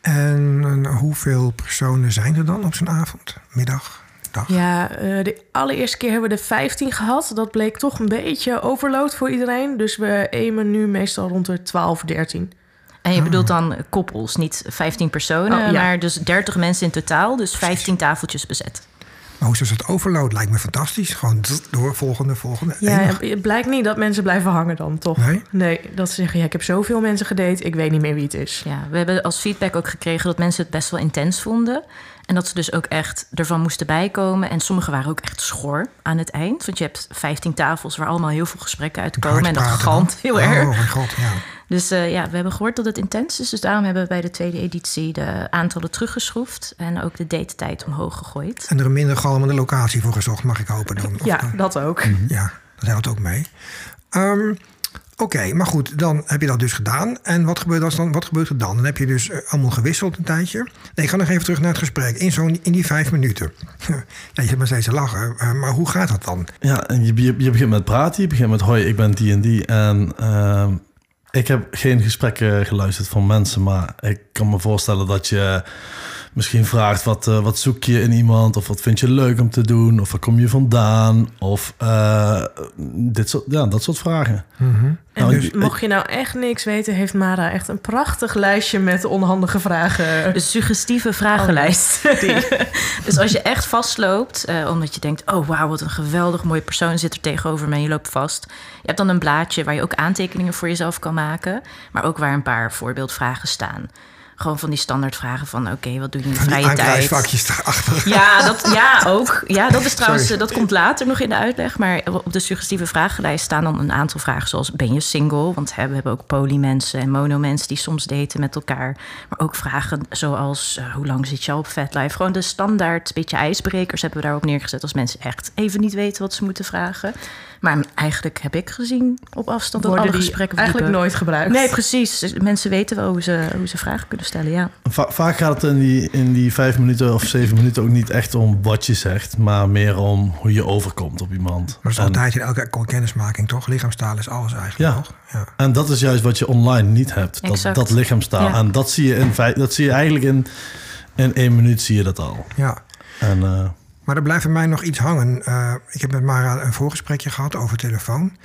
En hoeveel personen zijn er dan op zo'n avond, middag, dag? Ja, eh, de allereerste keer hebben we er 15 gehad. Dat bleek toch een beetje overload voor iedereen. Dus we aimen nu meestal rond de 12, 13. En je bedoelt dan koppels, niet 15 personen, Oh, ja. maar dus 30 mensen in totaal, dus 15 tafeltjes bezet. Maar hoe is het overload? Lijkt me fantastisch. Gewoon door, volgende, volgende. Ja, Enig. het blijkt niet dat mensen blijven hangen dan, toch? Nee? Nee, dat ze zeggen, ja, ik heb zoveel mensen gedate, ik weet niet meer wie het is. Ja, we hebben als feedback ook gekregen dat mensen het best wel intens vonden. En dat ze dus ook echt ervan moesten bijkomen. En sommigen waren ook echt schor aan het eind. Want je hebt 15 tafels waar allemaal heel veel gesprekken uitkomen. En dat galmt heel Oh, erg. mijn god, ja. Dus eh, ja, we hebben gehoord dat het intens is. Dus daarom hebben we bij de tweede editie de aantallen teruggeschroefd. En ook de datetijd omhoog gegooid. En er een minder galmende locatie voor gezocht, mag ik hopen dan. Of Ja, dan- dat ook. ja dat helpt ook mee. Ehm, Oké, maar goed, dan heb je dat dus gedaan. En wat gebeurt, dan, wat gebeurt er dan? Dan heb je dus eh, allemaal gewisseld een tijdje. Nee, ik ga nog even terug naar het gesprek. In, zo'n, in die vijf minuten. (laughs) ja, je maar steeds te lachen. eh, maar hoe gaat dat dan? Ja, je, je, je begint met praten. Je begint met hoi, ik ben die en die. En ehm, ik heb geen gesprekken geluisterd van mensen, maar ik kan me voorstellen dat je misschien vraagt wat, eh, wat zoek je in iemand, of wat vind je leuk om te doen, of waar kom je vandaan, of eh, dit soort, ja, dat soort vragen. En Nou, dus ik- mocht je nou echt niks weten, heeft Mara echt een prachtig lijstje met onhandige vragen. De suggestieve vragenlijst. (laughs) dus als je echt vastloopt, eh, omdat je denkt... oh wauw, wat een geweldig mooie persoon zit er tegenover me... en je loopt vast. Je hebt dan een blaadje waar je ook aantekeningen voor jezelf kan maken... maar ook waar een paar voorbeeldvragen staan. Gewoon van die standaardvragen van... oké, wat doe je in die vrije tijd? daarachter. Ja, dat, ja, ook. Ja, dat is (laughs) trouwens, Sorry. dat komt later nog in de uitleg. Maar op de suggestieve vragenlijst staan dan een aantal vragen zoals: ben je single? Want hè, we hebben ook polymensen en monomensen die soms daten met elkaar. Maar ook vragen zoals: eh, hoe lang zit je al op Fatlife? Gewoon de standaard beetje ijsbrekers hebben we daarop neergezet als mensen echt even niet weten wat ze moeten vragen. Maar eigenlijk heb ik gezien op afstand dat Worden alle die gesprekken eigenlijk nooit gebruikt. Nee, precies. Dus mensen weten wel hoe ze, hoe ze vragen kunnen ja. Va- vaak gaat het in die, in die vijf minuten of zeven minuten ook niet echt om wat je zegt, maar meer om hoe je overkomt op iemand. Dat is En- altijd in elke kennismaking, toch? Lichaamstaal is alles eigenlijk, Ja. toch? Ja. En dat is juist wat je online niet hebt. Dat, Exact. dat lichaamstaal. Ja. En dat zie je in feit, dat zie je eigenlijk in, in één minuut zie je dat al. ja. En eh, Maar er blijft bij mij nog iets hangen. Eh, ik heb met Mara een voorgesprekje gehad over telefoon.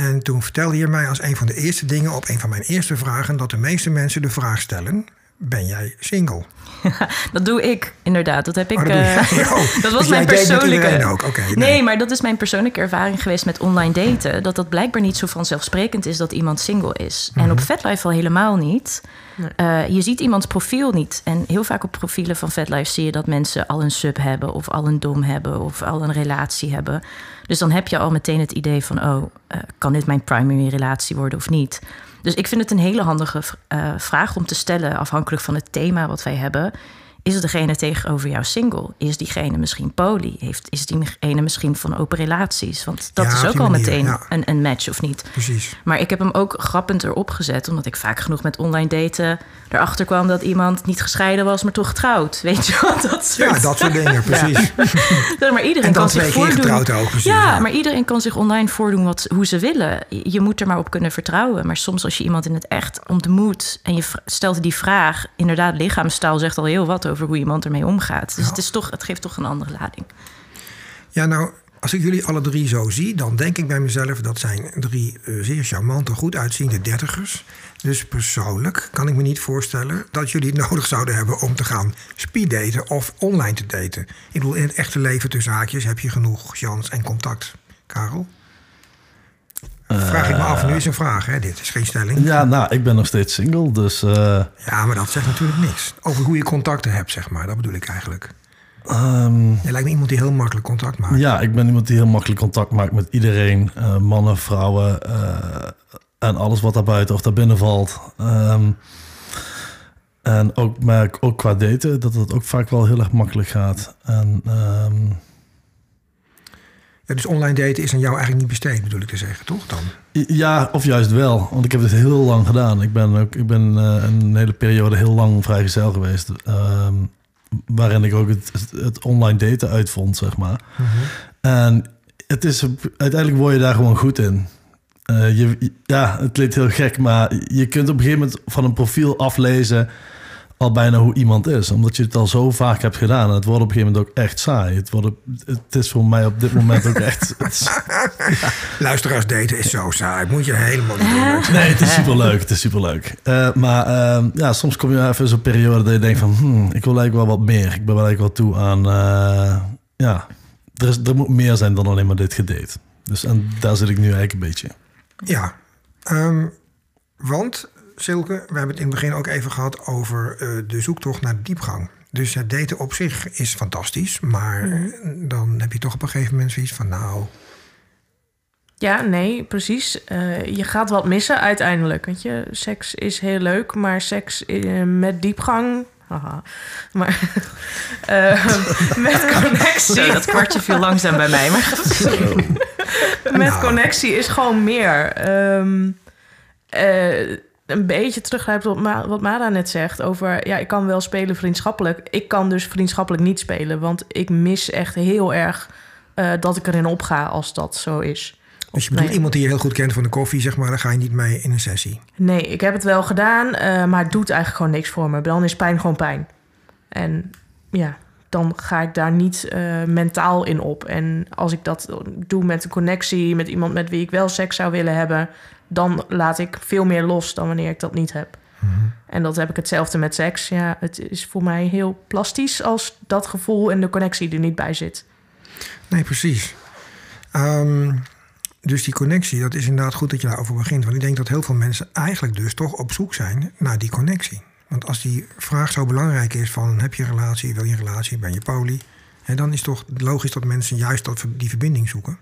En toen vertelde je mij als een van de eerste dingen op een van mijn eerste vragen... dat de meeste mensen de vraag stellen, ben jij single? (laughs) Dat doe ik, inderdaad. Dat heb ik. Oh, dat doe je. eh, Oh, (laughs) dat was dus mijn jij deed met persoonlijke. ook? Oké, nee. nee. maar dat is mijn persoonlijke ervaring geweest met online daten. Dat dat blijkbaar niet zo vanzelfsprekend is dat iemand single is. En Mhm. op FetLife al helemaal niet. Nee. Eh, je ziet iemands profiel niet. En heel vaak op profielen van FetLife zie je dat mensen al een sub hebben, of al een dom hebben, of al een relatie hebben. Dus dan heb je al meteen het idee van: oh, eh, kan dit mijn primary relatie worden of niet? Dus ik vind het een hele handige eh, vraag om te stellen, afhankelijk van het thema wat wij hebben. Is degene tegenover jou single? Is diegene misschien poly? Heeft, is diegene misschien van open relaties? Want dat Ja, is ook al manier, meteen ja. een, een match of niet. Precies. Maar ik heb hem ook grappend erop gezet, omdat ik vaak genoeg met online daten erachter kwam dat iemand niet gescheiden was, maar toch getrouwd. Weet je wat? (laughs) Dat soort. Ja, dat soort dingen, (laughs) precies. (laughs) maar iedereen En kan zich voordoen. getrouwd ook, precies, Ja, maar iedereen kan zich online voordoen wat, hoe ze willen. Je moet er maar op kunnen vertrouwen. Maar soms als je iemand in het echt ontmoet en je stelt die vraag, inderdaad, lichaamstaal zegt al heel wat over hoe iemand ermee omgaat. Dus het, is toch, het geeft toch een andere lading. Ja, nou, als ik jullie alle drie zo zie, dan denk ik bij mezelf... dat zijn drie eh, zeer charmante, goed uitziende dertigers. Dus persoonlijk kan ik me niet voorstellen... dat jullie het (laughs) nodig zouden hebben om te gaan speeddaten of online te daten. Ik bedoel, in het echte leven tussen haakjes heb je genoeg chance en contact. Karel? Vraag ik me af, nu is een vraag, hè? Dit is geen stelling. ja, nou, ik ben nog steeds single, dus eh, Ja, maar dat zegt natuurlijk niks. Over hoe je contacten hebt, zeg maar. Dat bedoel ik eigenlijk. ehm, Je lijkt me iemand die heel makkelijk contact maakt. ja, ik ben iemand die heel makkelijk contact maakt met iedereen. eh, mannen, vrouwen eh, en alles wat daar buiten of daar binnen valt. Ehm, en ook, maar ook qua daten, dat het ook vaak wel heel erg makkelijk gaat. En ehm, dus online daten is aan jou eigenlijk niet besteed, bedoel ik te zeggen, toch dan? Ja, of juist wel. Want ik heb het heel lang gedaan. Ik ben, ook, ik ben eh, een hele periode heel lang vrijgezel geweest. ehm, waarin ik ook het, het online daten uitvond, zeg maar. En het is, uiteindelijk word je daar gewoon goed in. Eh, je, ja, het klinkt heel gek, maar je kunt op een gegeven moment van een profiel aflezen al bijna hoe iemand is. Omdat je het al zo vaak hebt gedaan. En het wordt op een gegeven moment ook echt saai. Het, wordt, het is voor mij op dit moment ook echt... (laughs) Luisteraars daten is zo saai. Moet je helemaal niet doen. Nee, het is superleuk. Het is superleuk. Eh maar ehm, ja, soms kom je even zo'n periode dat je denkt van... Hmm, ik wil eigenlijk wel wat meer. Ik ben wel eigenlijk wel toe aan... eh, ja, er, is, er moet meer zijn dan alleen maar dit gedate. Dus en daar zit ik nu eigenlijk een beetje. Ja, ehm, want Silke, we hebben het in het begin ook even gehad over eh, de zoektocht naar diepgang. Dus het daten op zich is fantastisch, maar eh, dan heb je toch op een gegeven moment zoiets van, nou, Ja, nee, precies. Eh, je gaat wat missen uiteindelijk. Weet je, seks is heel leuk, maar seks eh, met diepgang. Haha. Maar (laughs) eh, (laughs) met connectie. Dat kwartje viel langzaam bij mij. Maar (laughs) met Nou. connectie is gewoon meer. Ehm, eh, een beetje teruggrijpen op Ma- wat Mara net zegt over... ja, ik kan wel spelen vriendschappelijk. Ik kan dus vriendschappelijk niet spelen. Want ik mis echt heel erg eh, dat ik erin opga als dat zo is. dus je bedoelt Nee. iemand die je heel goed kent van de koffie, zeg maar, dan ga je niet mee in een sessie. Nee, ik heb het wel gedaan, eh, maar het doet eigenlijk gewoon niks voor me. Dan is pijn gewoon pijn. En ja, dan ga ik daar niet eh, mentaal in op. En als ik dat doe met een connectie, met iemand met wie ik wel seks zou willen hebben, dan laat ik veel meer los dan wanneer ik dat niet heb. En dat heb ik hetzelfde met seks. Ja, het is voor mij heel plastisch als dat gevoel en de connectie er niet bij zit. Nee, precies. Ehm, dus die connectie, dat is inderdaad goed dat je daarover begint. Want ik denk dat heel veel mensen eigenlijk dus toch op zoek zijn naar die connectie. Want als die vraag zo belangrijk is van heb je een relatie, wil je een relatie, ben je poly... En dan is het toch logisch dat mensen juist dat, die verbinding zoeken.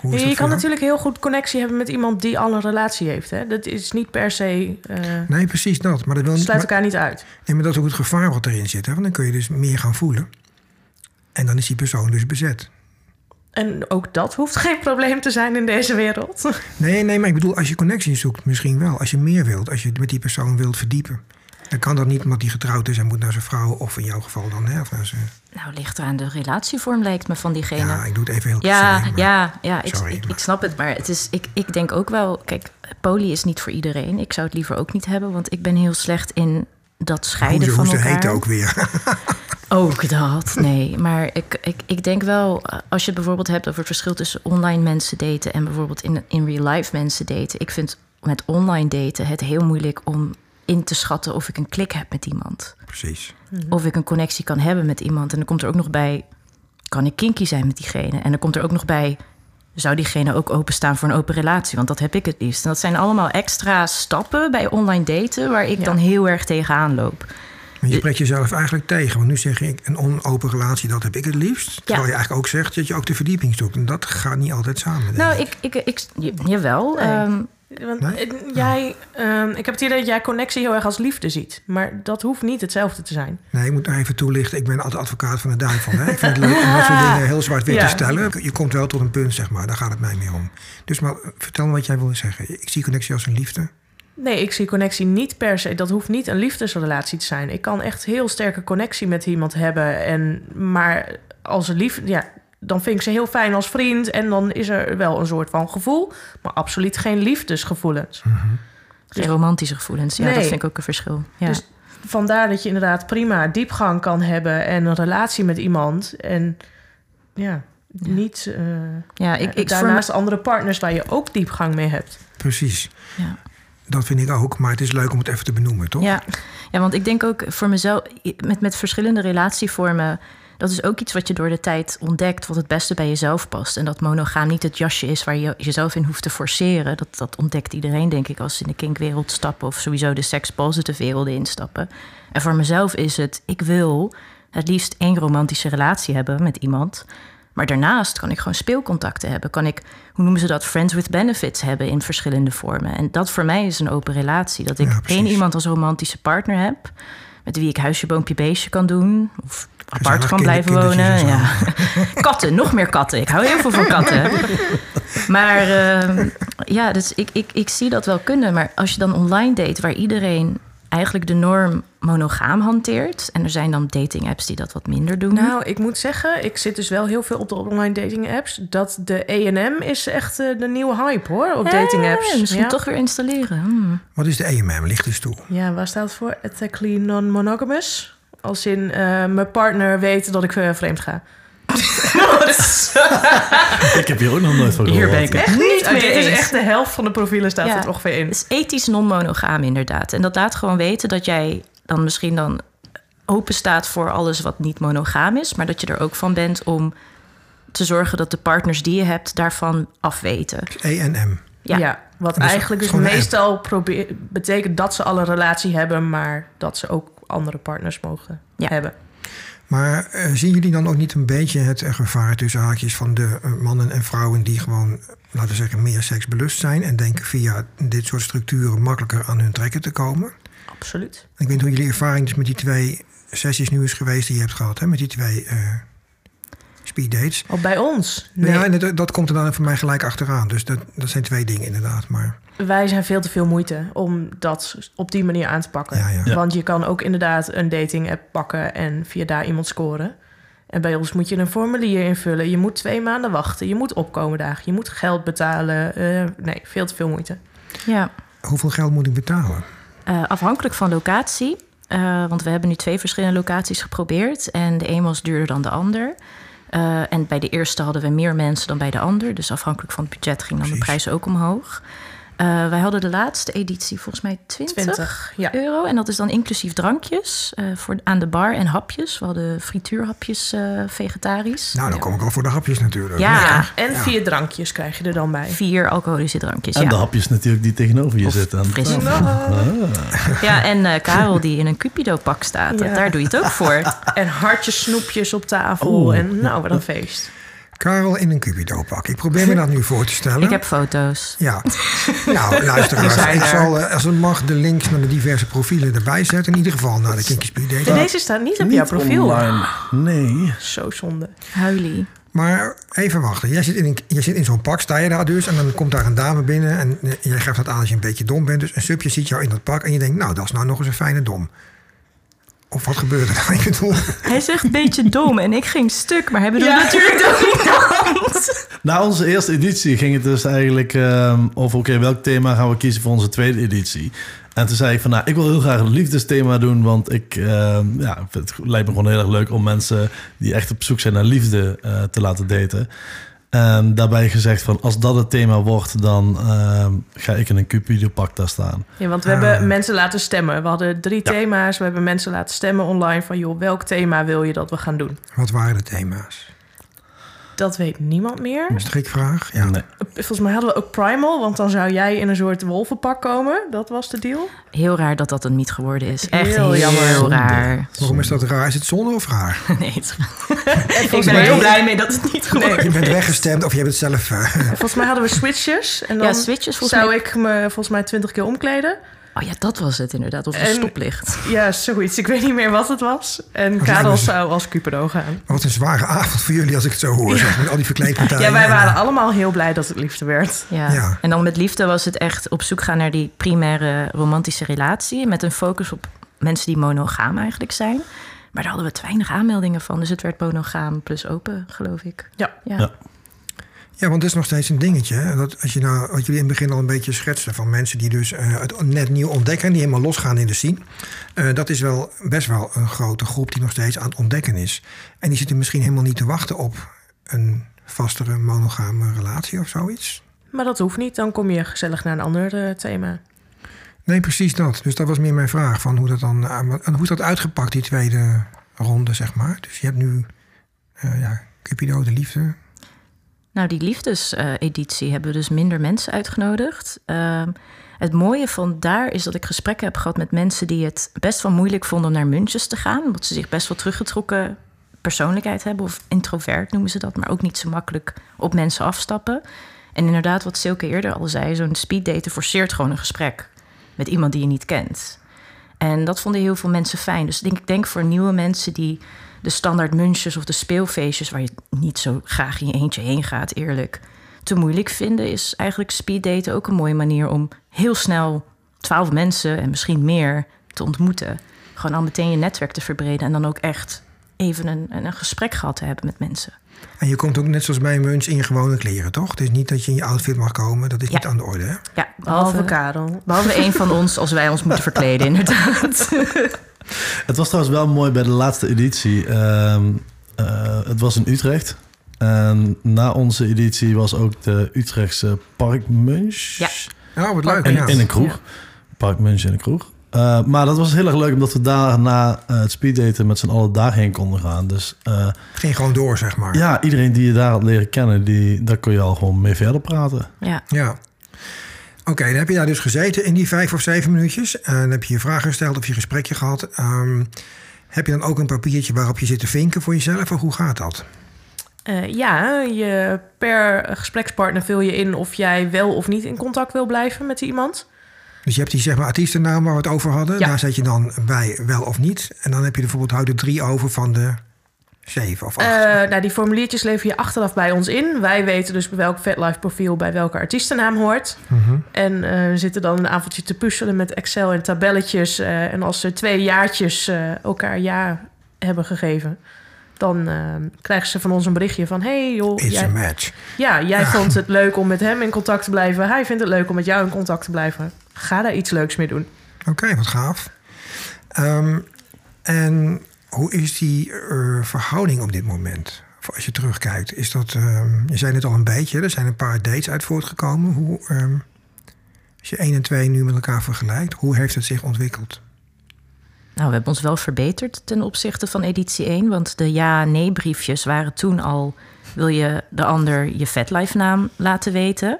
Hoe is je, kan natuurlijk heel goed connectie hebben met iemand die al een relatie heeft. Hè? Dat is niet per se. Uh, nee, precies dat. Maar dat wil, sluit elkaar niet uit. Nee, maar dat is ook het gevaar wat erin zit. Hè? Want dan kun je dus meer gaan voelen. En dan is die persoon dus bezet. En ook dat hoeft geen probleem te zijn in deze wereld. Nee, nee, maar ik bedoel, als je connectie zoekt, misschien wel. Als je meer wilt, als je met die persoon wilt verdiepen. Dan kan dat niet omdat die getrouwd is en moet naar zijn vrouw, of in jouw geval dan, hè, of naar zijn nou, ligt er aan de relatievorm, lijkt me, van diegene. Ja, ik doe het even heel Ja, sorry, ja, ja ik, ik, ik, snap het. Maar het is, ik, ik denk ook wel... Kijk, poly is niet voor iedereen. Ik zou het liever ook niet hebben, want ik ben heel slecht in dat scheiden hoe, van hoe elkaar. Heet ook weer? (laughs) ook dat, nee. Maar ik, ik, ik denk wel, als je het bijvoorbeeld hebt over het verschil tussen online mensen daten... en bijvoorbeeld in, in real life mensen daten. Ik vind met online daten het heel moeilijk om in te schatten of ik een klik heb met iemand. Precies. Mhm. Of ik een connectie kan hebben met iemand. En dan komt er ook nog bij, kan ik kinky zijn met diegene? En dan komt er ook nog bij, zou diegene ook openstaan voor een open relatie? Want dat heb ik het liefst. En dat zijn allemaal extra stappen bij online daten waar ik dan heel erg tegenaan loop. Maar je spreekt jezelf eigenlijk tegen. Want nu zeg ik een onopen relatie, dat heb ik het liefst. Terwijl je eigenlijk ook zegt dat je ook de verdieping zoekt. En dat gaat niet altijd samen. Nou, ik, ik, ik, jawel. Nee. Want jij, uh, ik heb het idee dat jij connectie heel erg als liefde ziet. Maar dat hoeft niet hetzelfde te zijn. Nee, ik moet even toelichten. Ik ben altijd advocaat van de duivel. Hè? Ik vind het leuk om dat soort dingen heel zwart-wit te stellen. Je komt wel tot een punt, zeg maar. Daar gaat het mij meer om. Dus maar vertel me wat jij wil zeggen. Ik zie connectie als een liefde. Nee, ik zie connectie niet per se. Dat hoeft niet een liefdesrelatie te zijn. Ik kan echt heel sterke connectie met iemand hebben. En, maar als een liefde, ja, dan vind ik ze heel fijn als vriend. En dan is er wel een soort van gevoel. Maar absoluut geen liefdesgevoelens. Mm Geen romantische gevoelens. Ja, dat vind ik ook een verschil. Ja. Dus vandaar dat je inderdaad prima diepgang kan hebben. En een relatie met iemand. En ja, niet... Uh, ja, ik, ik daarnaast andere partners waar je ook diepgang mee hebt. Precies. Ja. Dat vind ik ook, maar het is leuk om het even te benoemen, toch? Ja, ja want ik denk ook voor mezelf, met, met verschillende relatievormen dat is ook iets wat je door de tijd ontdekt, wat het beste bij jezelf past. En dat monogaam niet het jasje is waar je jezelf in hoeft te forceren. Dat, dat ontdekt iedereen, denk ik, als ze in de kinkwereld stappen of sowieso de sex-positive werelden instappen. En voor mezelf is het, ik wil het liefst één romantische relatie hebben met iemand. Maar daarnaast kan ik gewoon speelcontacten hebben. Kan ik, hoe noemen ze dat, friends with benefits hebben in verschillende vormen. En dat voor mij is een open relatie. Dat ik één iemand als romantische partner heb, met wie ik huisje, boompje, beestje kan doen. Of apart kan blijven wonen. Ja. (laughs) katten, nog meer katten. Ik hou heel veel van katten. maar uh, ja, dus ik, ik, ik zie dat wel kunnen. Maar als je dan online date, waar iedereen eigenlijk de norm monogaam hanteert. En er zijn dan dating apps die dat wat minder doen. Nou, ik moet zeggen, ik zit dus wel heel veel op de online dating apps. Dat de ENM is echt uh, de nieuwe hype hoor, op dating apps. misschien toch weer installeren. Hmm. Wat is de ENM? Licht eens toe. Ja, waar staat het voor? Ethically non-monogamous. Als in uh, mijn partner weet dat ik uh, vreemd ga. (laughs) ik heb hier ook nog nooit van gehoord. Hier ben ik echt niet mee Het is echt de helft van de profielen staat ja, er ongeveer in. Het is ethisch non-monogaam inderdaad. En dat laat gewoon weten dat jij dan misschien dan open staat voor alles wat niet monogaam is. Maar dat je er ook van bent om te zorgen dat de partners die je hebt daarvan afweten. ENM. Ja. ja, wat dus eigenlijk dus meestal probeer, betekent dat ze al een relatie hebben, maar dat ze ook andere partners mogen hebben. Maar uh, zien jullie dan ook niet een beetje het gevaar tussen haakjes van de uh, mannen en vrouwen die gewoon, laten we zeggen, meer seksbelust zijn en denken via dit soort structuren makkelijker aan hun trekken te komen? Absoluut. Ik weet niet hoe jullie ervaring dus met die twee sessies nu is geweest die je hebt gehad, hè? met die twee uh, speed dates. Of bij ons? Nee. Ja, dat, dat, komt er dan voor mij gelijk achteraan. Dus dat, dat zijn twee dingen inderdaad. Maar wij zijn veel te veel moeite om dat op die manier aan te pakken. Want je kan ook inderdaad een dating app pakken en via daar iemand scoren. En bij ons moet je een formulier invullen. Je moet twee maanden wachten. Je moet opkomen dagen. Je moet geld betalen. Uh, nee, veel te veel moeite. Ja. Hoeveel geld moet ik betalen? Uh, afhankelijk van locatie. Uh, want we hebben nu twee verschillende locaties geprobeerd. En de een was duurder dan de ander. En bij de eerste hadden we meer mensen dan bij de ander. Dus afhankelijk van het budget ging dan de prijs ook omhoog. Eh, wij hadden de laatste editie volgens mij 20, 20, ja. euro. En dat is dan inclusief drankjes eh, voor, aan de bar en hapjes. We hadden frituurhapjes eh, vegetarisch. Nou, dan kom ik al voor de hapjes natuurlijk. Ja. Ja, en vier drankjes krijg je er dan bij. Vier alcoholische drankjes, En ja. de hapjes natuurlijk die tegenover je Of zitten. aan fris. tafel. Ja, en eh, Karel die in een Cupido-pak staat. Ja. Daar doe je het ook voor. En hartjes, snoepjes op tafel. En nou, wat een feest. Karel in een Cupido-pak. Ik probeer me dat nu voor te stellen. (laughs) Ik heb foto's. Ja. Nou, (laughs) luisteraars. Zijn Ik zal, eh, als het mag, de links naar de diverse profielen erbij zetten. In ieder geval naar de Kinky Speed deze staat niet op jouw Niet profiel. online. Nee. Zo zonde. Huilie. Maar even wachten. Jij zit in, een, jij zit in zo'n pak, sta je daar dus. En dan komt daar een dame binnen. En eh, jij geeft dat aan als je een beetje dom bent. Dus een subje ziet jou in dat pak. En je denkt, nou, dat is nou nog eens een fijne dom. Of wat gebeurt er? (laughs) Ik bedoel, Hij zegt een beetje dom en ik ging stuk, maar hij bedoelt Ja. natuurlijk dominant. Na onze eerste editie ging het dus eigenlijk ehm, over... oké, welk thema gaan we kiezen voor onze tweede editie? En toen zei ik van, nou, ik wil heel graag een liefdesthema doen... want ik, ehm, ja, het lijkt me gewoon heel erg leuk om mensen... die echt op zoek zijn naar liefde eh, te laten daten. En daarbij gezegd van, als dat het thema wordt... dan ehm, ga ik in een Cupido-pak daar staan. Ja, want we Ah. hebben mensen laten stemmen. We hadden drie thema's. We hebben mensen laten stemmen online van... joh, welk thema wil je dat we gaan doen? wat waren de thema's? Dat weet niemand meer. Strikvraag? Ja. Nee. Volgens mij hadden we ook Primal, want dan zou jij in een soort wolvenpak komen. Dat was de deal. Heel raar dat dat een niet geworden is. Echt Heel heel, jammer. raar. Waarom is dat raar? Is het zonde of raar? (laughs) Nee, het- (laughs) ik ben er heel blij mee dat het niet geworden Je is. bent weggestemd of je hebt het zelf... eh, Volgens mij hadden we switches. En dan Ja, switches volgens zou mij. ik me volgens mij twintig keer omkleden. Oh ja, dat was het inderdaad. Of een En- stoplicht. Ja, zoiets. Ik weet niet meer wat het was. En Wat Karel zou als Cupido gaan. wat een zware avond voor jullie als ik het zo hoor. Zeg, met al die verkleedpartijen. Ja, wij En, waren allemaal heel blij dat het liefde werd. Ja. Ja. En dan met liefde was het echt op zoek gaan naar die primaire romantische relatie. Met een focus op mensen die monogaam eigenlijk zijn. Maar daar hadden we te weinig aanmeldingen van. Dus het werd monogaam plus open, geloof ik. Ja. Ja. Ja. Ja, want het is nog steeds een dingetje. Dat als je nou, wat jullie in het begin al een beetje schetsten... van mensen die dus eh, het net nieuw ontdekken... die helemaal losgaan in de scene. eh, dat is wel best wel een grote groep die nog steeds aan het ontdekken is. En die zitten misschien helemaal niet te wachten op... een vastere monogame relatie of zoiets. Maar dat hoeft niet. Dan kom je gezellig naar een ander eh, thema. Nee, precies dat. Dus dat was meer mijn vraag. Van hoe, dat dan, en hoe is dat uitgepakt, die tweede ronde, zeg maar? Dus je hebt nu ja, Cupido, de liefde. Nou, die liefdeseditie hebben we dus minder mensen uitgenodigd. Ehm, het mooie van daar is dat ik gesprekken heb gehad met mensen die het best wel moeilijk vonden om naar Munches te gaan. Omdat ze zich best wel teruggetrokken persoonlijkheid hebben, of introvert noemen ze dat, maar ook niet zo makkelijk op mensen afstappen. En inderdaad, wat Silke eerder al zei, zo'n speeddaten forceert gewoon een gesprek met iemand die je niet kent. En dat vonden heel veel mensen fijn. Dus denk, ik denk voor nieuwe mensen die de standaard munches of de speelfeestjes, waar je niet zo graag in je eentje heen gaat, eerlijk, te moeilijk vinden, is eigenlijk speeddaten ook een mooie manier om heel snel twaalf mensen en misschien meer te ontmoeten. Gewoon al meteen je netwerk te verbreden en dan ook echt even een, een gesprek gehad te hebben met mensen. En je komt ook net zoals bij Muns in je gewone kleren, toch? Het is niet dat je in je outfit mag komen. Dat is Ja. niet aan de orde, hè? Ja, Behalve behalve, Karel. behalve een van ons als wij ons moeten verkleden, inderdaad. (laughs) Het was trouwens wel mooi bij de laatste editie. Ehm, eh, het was in Utrecht. En na onze editie was ook de Utrechtse Parkmunch. Ja. Oh, wat leuk. In, ja. in een kroeg. Parkmunch in een kroeg. Eh, maar dat was heel erg leuk omdat we daarna eh, het speeddaten met z'n allen daarheen konden gaan. Dus eh, Ging gewoon door, zeg maar. ja, iedereen die je daar had leren kennen, die, daar kon je al gewoon mee verder praten. Ja. Ja. Oké, dan heb je daar dus gezeten in die vijf of zeven minuutjes. En dan heb je je vragen gesteld of je gesprekje gehad. Ehm, heb je dan ook een papiertje waarop je zit te vinken voor jezelf? Of hoe gaat dat? Eh, ja, je, per gesprekspartner vul je in of jij wel of niet in contact wil blijven met iemand. Dus je hebt die zeg maar, artiestennaam waar we het over hadden. Ja. Daar zet je dan bij wel of niet. En dan heb je bijvoorbeeld houden drie over van de zeven of acht. Eh, nou, die formuliertjes lever je achteraf bij ons in. Wij weten dus bij welk VetLife profiel bij welke artiestennaam hoort. Mhm. En eh, we zitten dan een avondje te puzzelen met Excel en tabelletjes. eh, en als ze twee jaartjes eh, elkaar ja hebben gegeven... dan krijgen ze van ons een berichtje van... hey joh, It's jij, a match. ja, jij vond het leuk om met hem in contact te blijven. Hij vindt het leuk om met jou in contact te blijven. Ga daar iets leuks mee doen. Oké, wat gaaf. Ehm, en hoe is die eh, verhouding op dit moment? Als je terugkijkt, is dat... ehm, je zei het al een beetje, er zijn een paar dates uit voortgekomen. Hoe, ehm, Als je 1 en 2 nu met elkaar vergelijkt, hoe heeft het zich ontwikkeld? Nou, we hebben ons wel verbeterd ten opzichte van editie 1. Want de ja-nee briefjes waren toen al... wil je de ander je vetlife naam laten weten...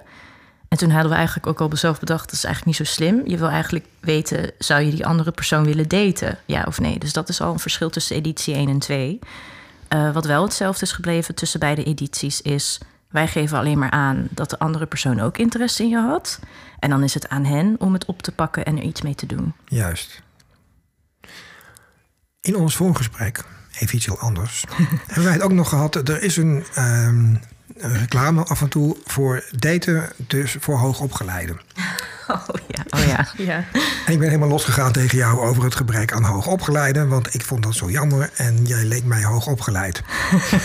En toen hadden we eigenlijk ook al zelf bedacht, dat is eigenlijk niet zo slim. Je wil eigenlijk weten, zou je die andere persoon willen daten? Ja of nee? Dus dat is al een verschil tussen editie 1 en 2. Uh, wat wel hetzelfde is gebleven tussen beide edities is... wij geven alleen maar aan dat de andere persoon ook interesse in je had. En dan is het aan hen om het op te pakken en er iets mee te doen. Juist. In ons voorgesprek, even iets heel anders, (laughs) hebben wij het ook nog gehad. Er is een, een reclame af en toe voor daten, dus voor hoogopgeleiden. (laughs) Oh ja, oh ja. Ja. En ik ben helemaal losgegaan tegen jou over het gebrek aan hoogopgeleiden. Want ik vond dat zo jammer en jij leek mij hoogopgeleid.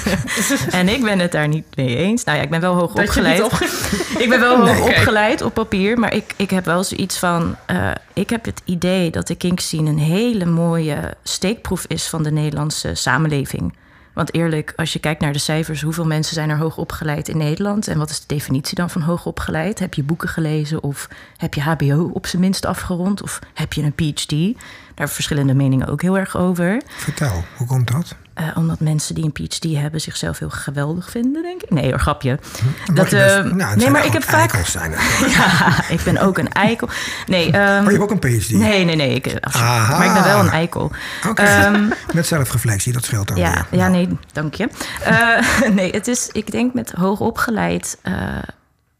(laughs) en ik ben het daar niet mee eens. Nou ja, ik ben wel hoog Dat je opgeleid. niet opge- (laughs) Ik ben wel Nee. hoog opgeleid op papier, maar ik, ik heb wel zoiets van... eh, ik heb het idee dat de kink scene een hele mooie steekproef is van de Nederlandse samenleving. Want eerlijk, als je kijkt naar de cijfers, hoeveel mensen zijn er hoog opgeleid in Nederland? En wat is de definitie dan van hoog opgeleid? Heb je boeken gelezen of heb je HBO op zijn minst afgerond? Of heb je een PhD? Daar verschillende meningen ook heel erg over. Vertel, hoe komt dat? Eh, omdat mensen die een PhD hebben zichzelf heel geweldig vinden, denk ik. Nee hoor, grapje. Mag Dat, best- nou, het nee, maar ook ik heb vaak... eikels zijn. (laughs) Ja, ik ben ook een eikel. Nee, ehm, Oh, je hebt ook een PhD? nee, nee, nee. Ik, maar ik ben wel een eikel. Ehm, (laughs) met zelfreflectie, dat scheelt dan ja, weer. ja, nee, dank je. Eh, (laughs) nee, het is, ik denk met hoog opgeleid. eh,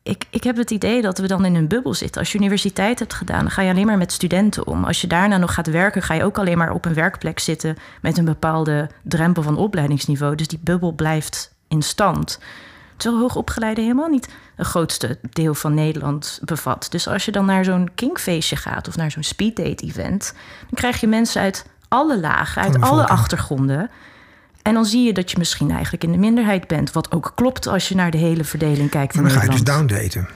ik, ik heb het idee dat we dan in een bubbel zitten. Als je universiteit hebt gedaan, dan ga je alleen maar met studenten om. Als je daarna nog gaat werken, ga je ook alleen maar op een werkplek zitten met een bepaalde drempel van opleidingsniveau. Dus die bubbel blijft in stand. Terwijl hoogopgeleide helemaal niet het grootste deel van Nederland bevat. Dus als je dan naar zo'n kinkfeestje gaat of naar zo'n speeddate-event, dan krijg je mensen uit alle lagen, uit alle achtergronden. En dan zie je dat je misschien eigenlijk in de minderheid bent. Wat ook klopt als je naar de hele verdeling kijkt Maar dan ga je dus downdaten.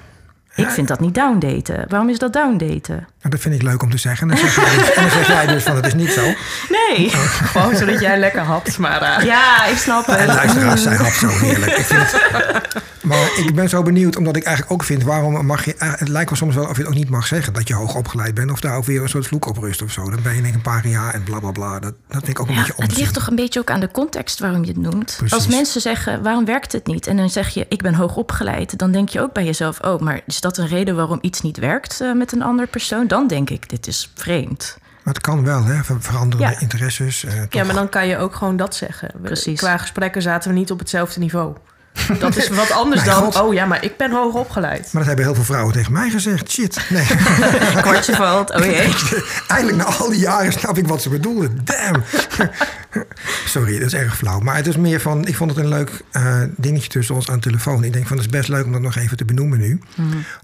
Ik vind dat niet downdaten. Waarom is dat downdaten? Nou, dat vind ik leuk om te zeggen. En dan zeg jij dus, en dan zeg jij dus van het is niet zo. Nee. Gewoon zodat jij lekker hapt, maar... eh, Ja, ik snap En het. luisteraars, zij had zo heerlijk. Ik vind het, maar ik ben zo benieuwd, omdat ik eigenlijk ook vind... waarom mag je... Het lijkt wel soms wel of je het ook niet mag zeggen... dat je hoog opgeleid bent. Of daar ook weer een soort vloek op rust of zo. Dan ben je in een paar jaar en bla bla bla. Dat, dat vind ik ook een Ja, beetje het onzin. ligt toch een beetje ook aan de context waarom je het noemt. Precies. Als mensen zeggen, waarom werkt het niet? En dan zeg je, ik ben hoog opgeleid. Dan denk je ook bij jezelf, oh, maar is dat een reden waarom iets niet werkt eh, met een andere persoon? Dan denk ik, dit is vreemd. Maar het kan wel, hè? ver- Veranderende Ja. interesses. eh, Ja, maar dan kan je ook gewoon dat zeggen. Precies. Qua gesprekken zaten we niet op hetzelfde niveau. Dat is wat anders (laughs) dan, God. oh ja, maar ik ben hoog opgeleid. Maar dat hebben heel veel vrouwen tegen mij gezegd. Shit, nee. (laughs) Kwartje valt, oh jee. (laughs) Eindelijk na al die jaren snap ik wat ze bedoelen. Damn. Sorry, dat is erg flauw. Maar het is meer van, ik vond het een leuk eh, dingetje tussen ons aan de telefoon. Ik denk van, het is best leuk om dat nog even te benoemen nu.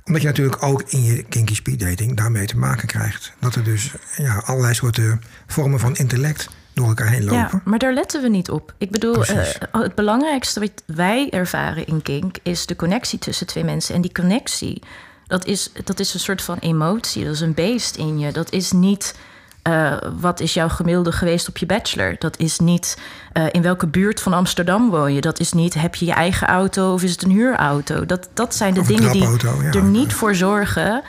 Omdat je natuurlijk ook in je kinky speed dating daarmee te maken krijgt. Dat er dus ja, allerlei soorten vormen van intellect door elkaar heen lopen. Ja, maar daar letten we niet op. Ik bedoel, Precies. eh, het belangrijkste wat wij ervaren in kink is de connectie tussen twee mensen. En die connectie, dat is, dat is een soort van emotie. Dat is een beest in je. Dat is niet. eh, wat is jouw gemiddelde geweest op je bachelor? Dat is niet eh, in welke buurt van Amsterdam woon je? Dat is niet heb je je eigen auto of is het een huurauto? Dat, dat zijn de Of dingen die ja. er niet voor zorgen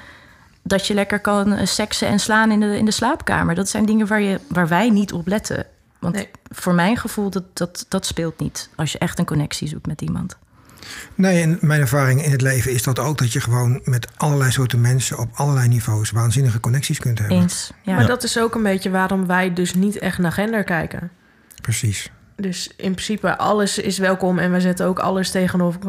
dat je lekker kan eh, seksen en slaan in de, in de slaapkamer. Dat zijn dingen waar, je, waar wij niet op letten. Want Nee. voor mijn gevoel, dat, dat, dat speelt niet. Als je echt een connectie zoekt met iemand. Nee, en mijn ervaring in het leven is dat ook dat je gewoon met allerlei soorten mensen op allerlei niveaus waanzinnige connecties kunt hebben. Eens. Ja. Maar dat is ook een beetje waarom wij dus niet echt naar gender kijken. Precies. Dus in principe, alles is welkom en we zetten ook alles tegenover,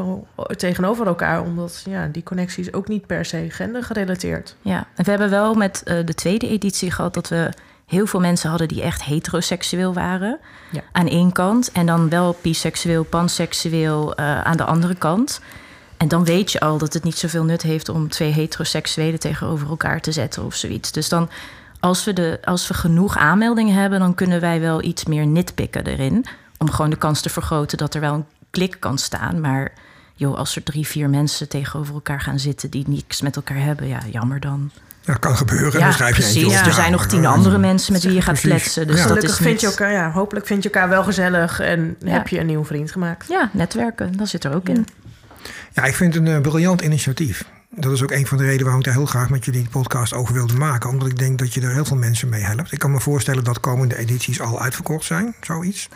tegenover elkaar. Omdat ja, die connectie is ook niet per se gendergerelateerd. ja. En we hebben wel met eh, de tweede editie gehad dat we heel veel mensen hadden die echt heteroseksueel waren. Ja. Aan één kant. En dan wel biseksueel, panseksueel eh, aan de andere kant. En dan weet je al dat het niet zoveel nut heeft om twee heteroseksuelen tegenover elkaar te zetten of zoiets. Dus dan, als we, de, als we genoeg aanmeldingen hebben, dan kunnen wij wel iets meer nitpikken erin. Om gewoon de kans te vergroten dat er wel een klik kan staan. Maar joh, als er drie, vier mensen tegenover elkaar gaan zitten die niks met elkaar hebben, ja, jammer dan. Ja, kan gebeuren. Ja, dan schrijf je precies. eentje op. er zijn nog tien andere mensen met wie je gaat kletsen. Dus Ja. dat Gelukkig is vind niet... je elkaar, ja, hopelijk vind je elkaar wel gezellig en Ja. heb je een nieuwe vriend gemaakt. Ja, netwerken, dat zit er ook in. Ja, ik vind het een eh, briljant initiatief. Dat is ook een van de redenen waarom ik daar heel graag met jullie die podcast over wilde maken. Omdat ik denk dat je er heel veel mensen mee helpt. Ik kan me voorstellen dat komende edities al uitverkocht zijn, zoiets.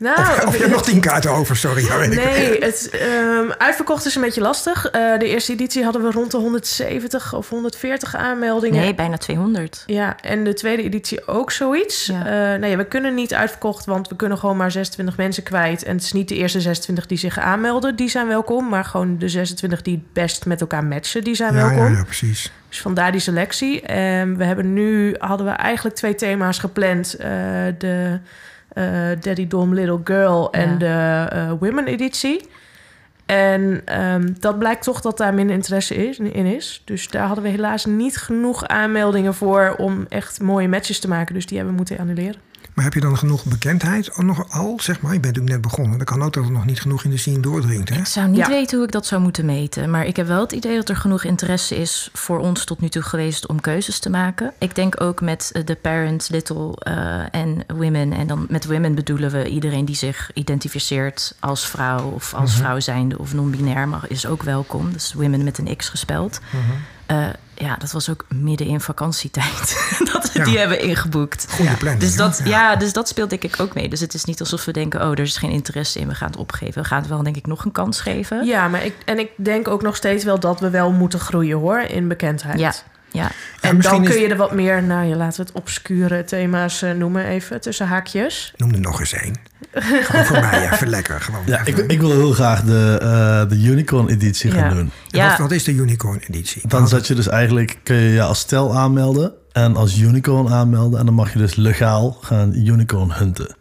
Nou, Of, of je hebt (laughs) nog tien kaarten over, sorry. Ja, weet ik. Nee, het ehm, uitverkocht is een beetje lastig. Eh, de eerste editie hadden we rond de 170 of 140 aanmeldingen. Nee, bijna 200. Ja, en de tweede editie ook zoiets. Ja. Eh, nee, we kunnen niet uitverkocht, want we kunnen gewoon maar 26 mensen kwijt. En het is niet de eerste 26 die zich aanmelden, die zijn welkom. Maar gewoon de 26 die het best met elkaar matchen, die zijn Ja, welkom. ja, ja, precies. Dus vandaar die selectie. En we hebben nu, hadden we eigenlijk twee thema's gepland. Eh, de Daddy Dom Little Girl en de eh, Women editie. En ehm, dat blijkt toch dat daar minder interesse is, in is. Dus daar hadden we helaas niet genoeg aanmeldingen voor... om echt mooie matches te maken. Dus die hebben we moeten annuleren. Maar heb je dan genoeg bekendheid ook nog al? Zeg maar, je bent natuurlijk net begonnen. Dan kan ook dat het nog niet genoeg in de scene doordringt, hè? Ik zou niet Ja. weten hoe ik dat zou moeten meten. Maar ik heb wel het idee dat er genoeg interesse is voor ons tot nu toe geweest om keuzes te maken. Ik denk ook met eh, de parents, little eh, en women. En dan met women bedoelen we iedereen die zich identificeert als vrouw of als vrouw zijnde of non-binair mag, is ook welkom. Dus women met een X gespeld. Eh, ja, dat was ook midden in vakantietijd (laughs) dat we Ja. die hebben ingeboekt. Goede planning. Dus dat, ja. dus dat speelt denk ik ook mee. Dus het is niet alsof we denken, oh, er is geen interesse in, we gaan het opgeven. We gaan het wel denk ik nog een kans geven. Ja, maar ik, en ik denk ook nog steeds wel dat we wel moeten groeien hoor, in bekendheid. Ja, ja. En dan is- kun je er wat meer, nou ja, laten we het obscure thema's eh, noemen even, tussen haakjes. Noem er nog eens één. (laughs) Gewoon voor mij even lekker. Gewoon Ja, ik, even. ik wil heel graag de, eh, de Unicorn-editie gaan Ja. doen. En ja. Wat, wat is de Unicorn editie? Dan zet je dus eigenlijk, kun je je als stel aanmelden en als unicorn aanmelden. En dan mag je dus legaal gaan unicorn hunten.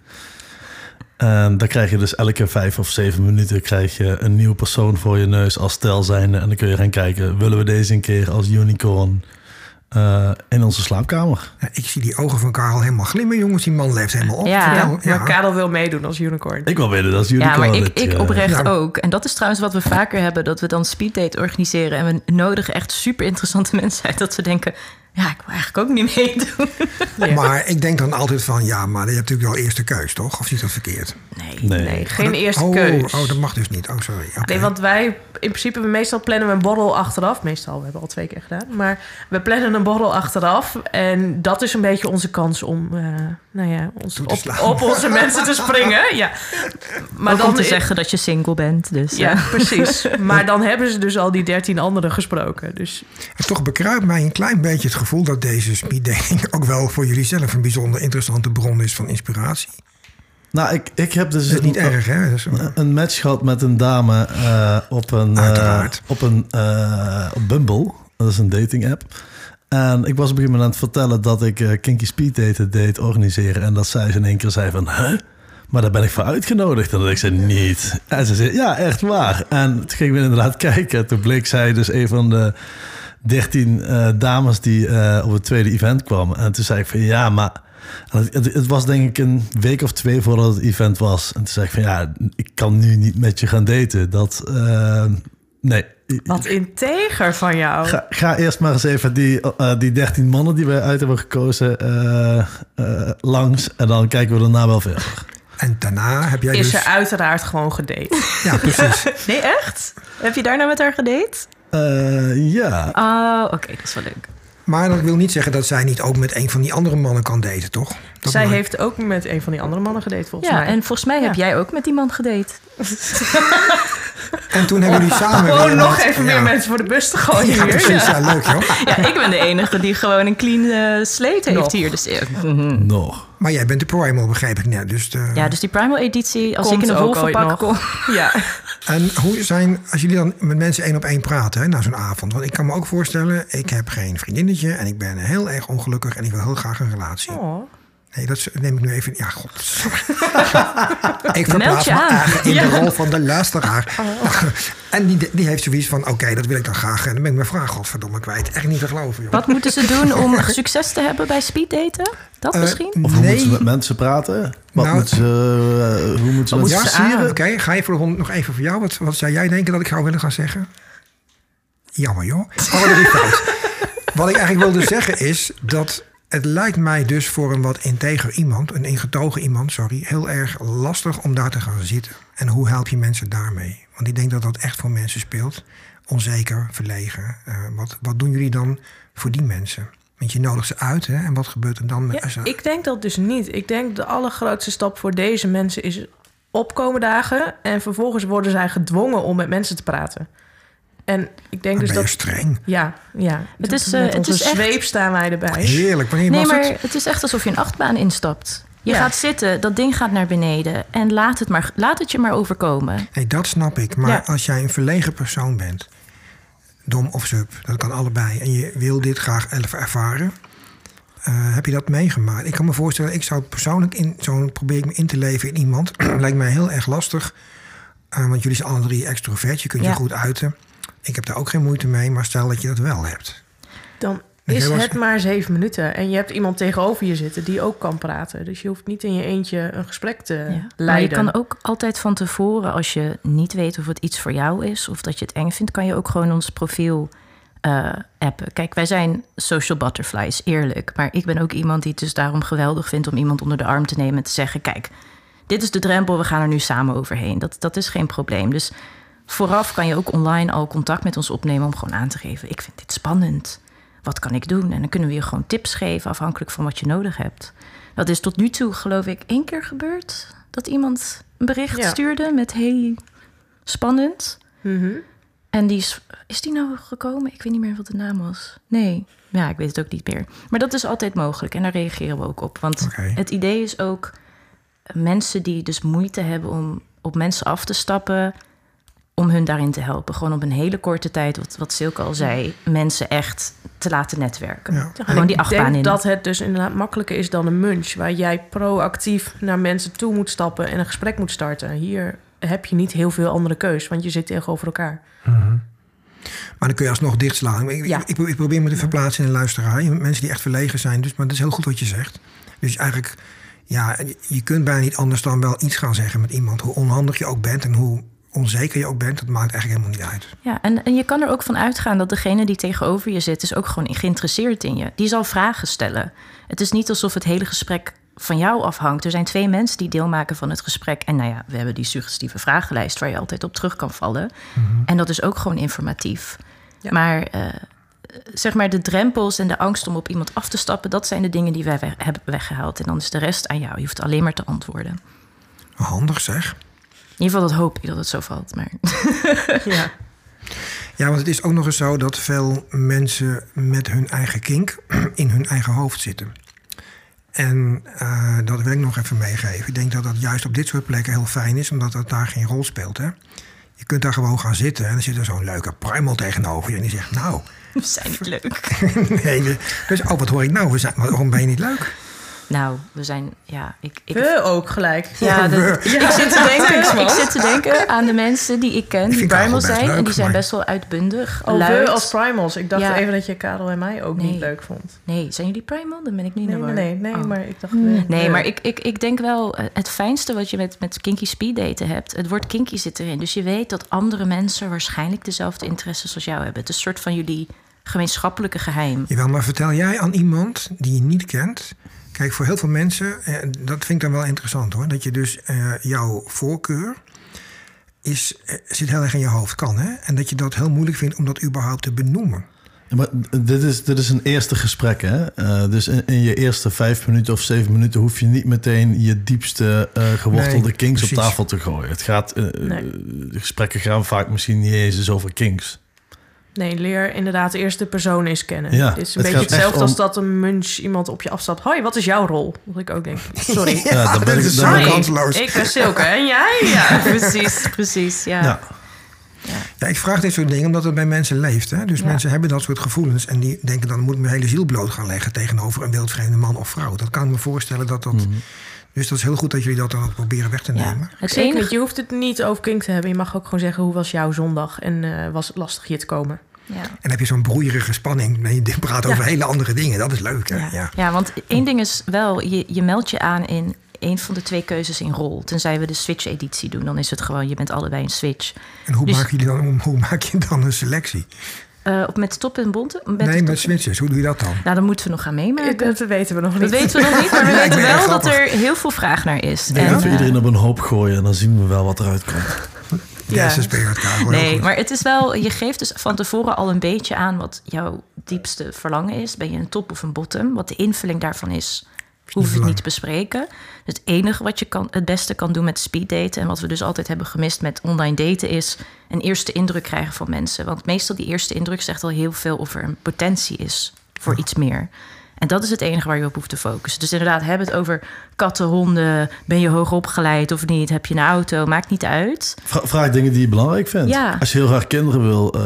En dan krijg je dus elke vijf of zeven minuten krijg je een nieuwe persoon voor je neus als stel zijnde. En dan kun je gaan kijken, willen we deze een keer als unicorn eh, in onze slaapkamer? Ja, ik zie die ogen van Karel helemaal glimmen, jongens. Die man leeft helemaal op. Ja. Vertel. Maar Karel wil meedoen als unicorn. Ik wil dat als Ja, unicorn. maar ik, ik eh, oprecht Ja. ook. En dat is trouwens wat we vaker hebben: dat we dan speeddate organiseren. En we nodigen echt super interessante (laughs) mensen uit. Dat we denken: ja, ik wil eigenlijk ook niet meedoen. Ja. Maar ik denk dan altijd van, ja, maar je hebt natuurlijk wel eerste keus, toch? Of zie ik dat verkeerd? Nee. Nee. Nee, geen Dat- eerste oh, keus. Oh, dat mag dus niet. Oh, sorry. Oké. Nee, want wij, in principe, we meestal plannen we een borrel achteraf. Meestal, we hebben al twee keer gedaan. Maar we plannen een borrel achteraf. En dat is een beetje onze kans om, eh, nou ja, ons, op, op onze mensen te springen. Ja. Maar om te zeggen dat je single bent. Dus, Ja, ja. precies. (laughs) Maar dan hebben ze dus al die dertien anderen gesproken. Dus En toch bekruipt mij een klein beetje het gevoel dat deze speeddating (laughs) ook wel voor jullie zelf een bijzonder interessante bron is van inspiratie. Nou, ik, ik heb dus is niet een, erg, hè? Is- een match gehad met een dame eh, op een, Uiteraard. op een eh, op Bumble. Dat is een dating app. En ik was op een gegeven moment aan het vertellen dat ik Kinky Speed Daten deed organiseren. En dat zij ze in één keer zei van, huh? Maar daar ben ik voor uitgenodigd. En dat ik zei, niet. En ze zei, ja, echt waar. En toen gingen we inderdaad (laughs) kijken. Toen bleek zij dus een van de dertien dames die op het tweede event kwamen. En toen zei ik van, ja, maar... en Het, het, het was denk ik een week of twee voordat het event was. En toen zei ik van, ja, ik kan nu niet met je gaan daten. Dat, eh, nee. wat integer van jou. Ga, ga eerst maar eens even die, eh, die 13 mannen die we uit hebben gekozen eh, eh, langs. En dan kijken we daarna wel verder. En daarna heb jij Is dus... er uiteraard gewoon gedate. (laughs) Ja, precies. (laughs) Nee, echt? Heb je daarna met haar gedate? Eh, ja. Oh, oké, dat is wel leuk. Maar dat wil niet zeggen dat zij niet ook met een van die andere mannen kan daten, toch? Dat Zij heeft ook met een van die andere mannen gedate, volgens Ja, mij. en volgens mij heb Ja. jij ook met die man gedate. (laughs) En toen hebben jullie samen... weer Gewoon nog wat- even ja. meer mensen voor de bus te gooien Ja, hier. precies. Ja, leuk, joh. (laughs) Ja, ik ben de enige die gewoon een clean eh slate heeft hier. Dus, mhm. Nog. Maar jij bent de primal, begreep ik net. Dus de... Ja, dus die Primal editie, als Komt ik in een wolvenpak nog. kom... Ja. (laughs) En hoe zijn, als jullie dan met mensen één op één praten na zo'n avond? Want ik kan me ook voorstellen, ik heb geen vriendinnetje en ik ben heel erg ongelukkig en ik wil heel graag een relatie. Oh. Nee, dat neem ik nu even. Ja, god. (laughs) ik verplaats je me aan. eigenlijk in de rol van de luisteraar. (laughs) en die, die heeft zoiets van: oké, dat wil ik dan graag. En dan ben ik mijn vraag, godverdomme, kwijt. Echt niet te geloven, joh. Wat moeten ze doen om (laughs) succes te hebben bij speeddaten? Dat Eh, misschien? Of hoe Nee. moeten ze met mensen praten? Wat Nou, moeten ze, eh, hoe moeten ze Wat mensen? Oké, ga je voor de hond nog even voor jou. Wat, wat zou jij denken dat ik zou willen gaan zeggen? Jammer joh. Oh, fout. Wat ik eigenlijk wilde zeggen is dat het lijkt mij dus voor een wat integer iemand, een ingetogen iemand, sorry, heel erg lastig om daar te gaan zitten. En hoe help je mensen daarmee? Want ik denk dat dat echt voor mensen speelt. onzeker, verlegen. Eh, wat, wat doen jullie dan voor die mensen? Want je nodigt ze uit, hè? En wat gebeurt er dan met Ja, ze- ik denk dat dus niet. Ik denk de allergrootste stap voor deze mensen is opkomen dagen. En vervolgens worden zij gedwongen om met mensen te praten. En ik denk dus ben je dat... streng. Ja, ja. Het Met is, eh, het onze is echt- zweep staan wij erbij. Heerlijk. Wanneer Nee, was maar het? het is echt alsof je een achtbaan instapt. Je Ja. gaat zitten, dat ding gaat naar beneden. En laat het, maar, laat het je maar overkomen. Nee, dat snap ik. Maar Ja. als jij een verlegen persoon bent, dom of sub, dat kan allebei, en je wil dit graag even ervaren, eh, heb je dat meegemaakt? Ik kan me voorstellen, ik zou persoonlijk in zo'n probeer ik me in te leven in iemand, (clears throat) lijkt mij heel erg lastig. Eh, want jullie zijn alle drie extrovert, je kunt je goed uiten. Ik heb daar ook geen moeite mee, maar stel dat je dat wel hebt. Dan is was- het maar zeven minuten. En je hebt iemand tegenover je zitten die ook kan praten. Dus je hoeft niet in je eentje een gesprek te Ja. Maar je leiden. kan ook altijd van tevoren, als je niet weet of het iets voor jou is of dat je het eng vindt, kan je ook gewoon ons profiel eh, appen. Kijk, wij zijn social butterflies, eerlijk. Maar ik ben ook iemand die het dus daarom geweldig vindt om iemand onder de arm te nemen en te zeggen: Kijk, dit is de drempel, we gaan er nu samen overheen. Dat, dat is geen probleem. Dus vooraf kan je ook online al contact met ons opnemen om gewoon aan te geven: Ik vind dit spannend. Wat kan ik doen? En dan kunnen we je gewoon tips geven afhankelijk van wat je nodig hebt. Dat is tot nu toe, geloof ik, één keer gebeurd. Dat iemand een bericht Ja. stuurde met hey, spannend. Mhm. En die is, is die nou gekomen? Ik weet niet meer wat de naam was. Nee, ja, ik weet het ook niet meer. Maar dat is altijd mogelijk en daar reageren we ook op. Want het idee is ook mensen die dus moeite hebben om op mensen af te stappen, om hun daarin te helpen. Gewoon op een hele korte tijd, wat, wat Silke al zei, mensen echt te laten netwerken. Ja. Gewoon die ik achtbaan denk in. dat het dus inderdaad makkelijker is dan een munch... waar jij proactief naar mensen toe moet stappen en een gesprek moet starten. Hier heb je niet heel veel andere keus, want je zit tegenover elkaar. Maar dan kun je alsnog dichtslaan. Ik, Ja. ik, ik probeer me te verplaatsen in een luisteraar. Mensen die echt verlegen zijn. Dus, maar dat is heel goed wat je zegt. Dus eigenlijk, ja, je- je kunt bijna niet anders dan wel iets gaan zeggen met iemand. Hoe onhandig je ook bent en hoe onzeker je ook bent, dat maakt eigenlijk helemaal niet uit. Ja, en, en je kan er ook van uitgaan dat degene die tegenover je zit, is ook gewoon geïnteresseerd in je. Die zal vragen stellen. Het is niet alsof het hele gesprek van jou afhangt. Er zijn twee mensen die deel maken van het gesprek. En nou ja, we hebben die suggestieve vragenlijst waar je altijd op terug kan vallen. En dat is ook gewoon informatief. Ja. Maar eh, zeg maar de drempels en de angst om op iemand af te stappen, dat zijn de dingen die wij we- hebben weggehaald. En dan is de rest aan jou. Je hoeft alleen maar te antwoorden. Handig zeg. In ieder geval, dat hoop ik dat het zo valt. Maar (laughs) Ja. Ja, want het is ook nog eens zo dat veel mensen met hun eigen kink (clears throat) in hun eigen hoofd zitten. En eh, dat wil ik nog even meegeven. Ik denk dat dat juist op dit soort plekken heel fijn is, omdat dat daar geen rol speelt. Hè? Je kunt daar gewoon gaan zitten en dan zit er zo'n leuke primal tegenover je. En die zegt, nou, we zijn niet leuk. (laughs) nee, dus, oh, wat hoor ik nou? We zijn, waarom ben je niet leuk? Nou, we zijn, ja, ik, ik, We ook gelijk. Ja, dat- (laughs) ik, zit te denken, ik zit te denken aan de mensen die ik ken, die primal zijn. leuk, en die zijn maar- best wel uitbundig, Oh, luid. we als primals. Ik dacht Ja. even dat je Karel en mij ook Nee. niet leuk vond. Nee, zijn jullie primal? Dan ben ik niet Nee, naar nee, nee, nee Oh. maar ik dacht... Nee, we. maar ik, ik, ik denk wel, eh, het fijnste wat je met, met kinky speed daten hebt, het woord kinky zit erin. Dus je weet dat andere mensen waarschijnlijk dezelfde interesses als jou hebben. Het is een soort van jullie gemeenschappelijke geheim. Jawel, maar vertel jij aan iemand die je niet kent. Kijk, voor heel veel mensen, eh, dat vind ik dan wel interessant hoor. Dat je dus eh, jouw voorkeur is, eh, zit heel erg in je hoofd, kan hè? En dat je dat heel moeilijk vindt om dat überhaupt te benoemen. Ja, maar dit is, dit is een eerste gesprek, hè? Eh, dus in, in je eerste vijf minuten of zeven minuten hoef je niet meteen je diepste eh, gewortelde Nee, kinks precies. op tafel te gooien. Het gaat, eh, Nee. De gesprekken gaan vaak misschien niet eens eens over kinks. Nee, leer inderdaad eerst de persoon eens kennen. Ja, het is een het beetje hetzelfde om- als dat een munch iemand op je afstapt. Hoi, wat is jouw rol? Dat ik ook denk, (laughs) sorry. Ja, dan ben dat ik- dan kansloos. Ik ben Silke en jij? Ja. (laughs) precies, precies. Ja. Ja. Ja, ik vraag dit soort dingen omdat het bij mensen leeft. Hè? Dus Ja. mensen hebben dat soort gevoelens. En die denken dan moet ik mijn hele ziel bloot gaan leggen tegenover een wildvreemde man of vrouw. Dat kan ik me voorstellen dat dat. Dus dat is heel goed dat jullie dat dan ook proberen weg te Ja. nemen. Het enige, je hoeft het niet over kink te hebben. Je mag ook gewoon zeggen, hoe was jouw zondag? En eh, was het lastig hier te komen? Ja. En heb je zo'n broeierige spanning. En je praat over hele andere dingen. Dat is leuk. Hè? Ja. Ja. Ja. want één ding is wel, je, je meldt je aan in een van de twee keuzes in rol. Tenzij we de Switch-editie doen, dan is het gewoon, je bent allebei een Switch. En hoe, Dus- maak jullie dan, hoe maak je dan een selectie? Eh, op met top en bonte? Met nee, met switches. Hoe doe je dat dan? Nou, dan moeten we nog gaan meemaken. Dat weten we nog niet. Dat weten we nog niet, maar we (laughs) weten wel dat er heel veel vraag naar is. Nee, En, Even eh, iedereen op een hoop gooien en dan zien we wel wat eruit komt. Ja. Nee, maar het is wel, je geeft dus van tevoren al een beetje aan wat jouw diepste verlangen is. Ben je een top of een bottom? Wat de invulling daarvan is, we het niet te bespreken. Het enige wat je kan, het beste kan doen met speeddaten... en wat we dus altijd hebben gemist met online daten... is een eerste indruk krijgen van mensen. Want meestal die eerste indruk zegt al heel veel... of er een potentie is voor iets meer. En dat is het enige waar je op hoeft te focussen. Dus inderdaad, heb het over katten, honden... ben je hoog opgeleid of niet, heb je een auto, maakt niet uit... Vra- vraag dingen die je belangrijk vindt. Ja. Als je heel graag kinderen wil, eh,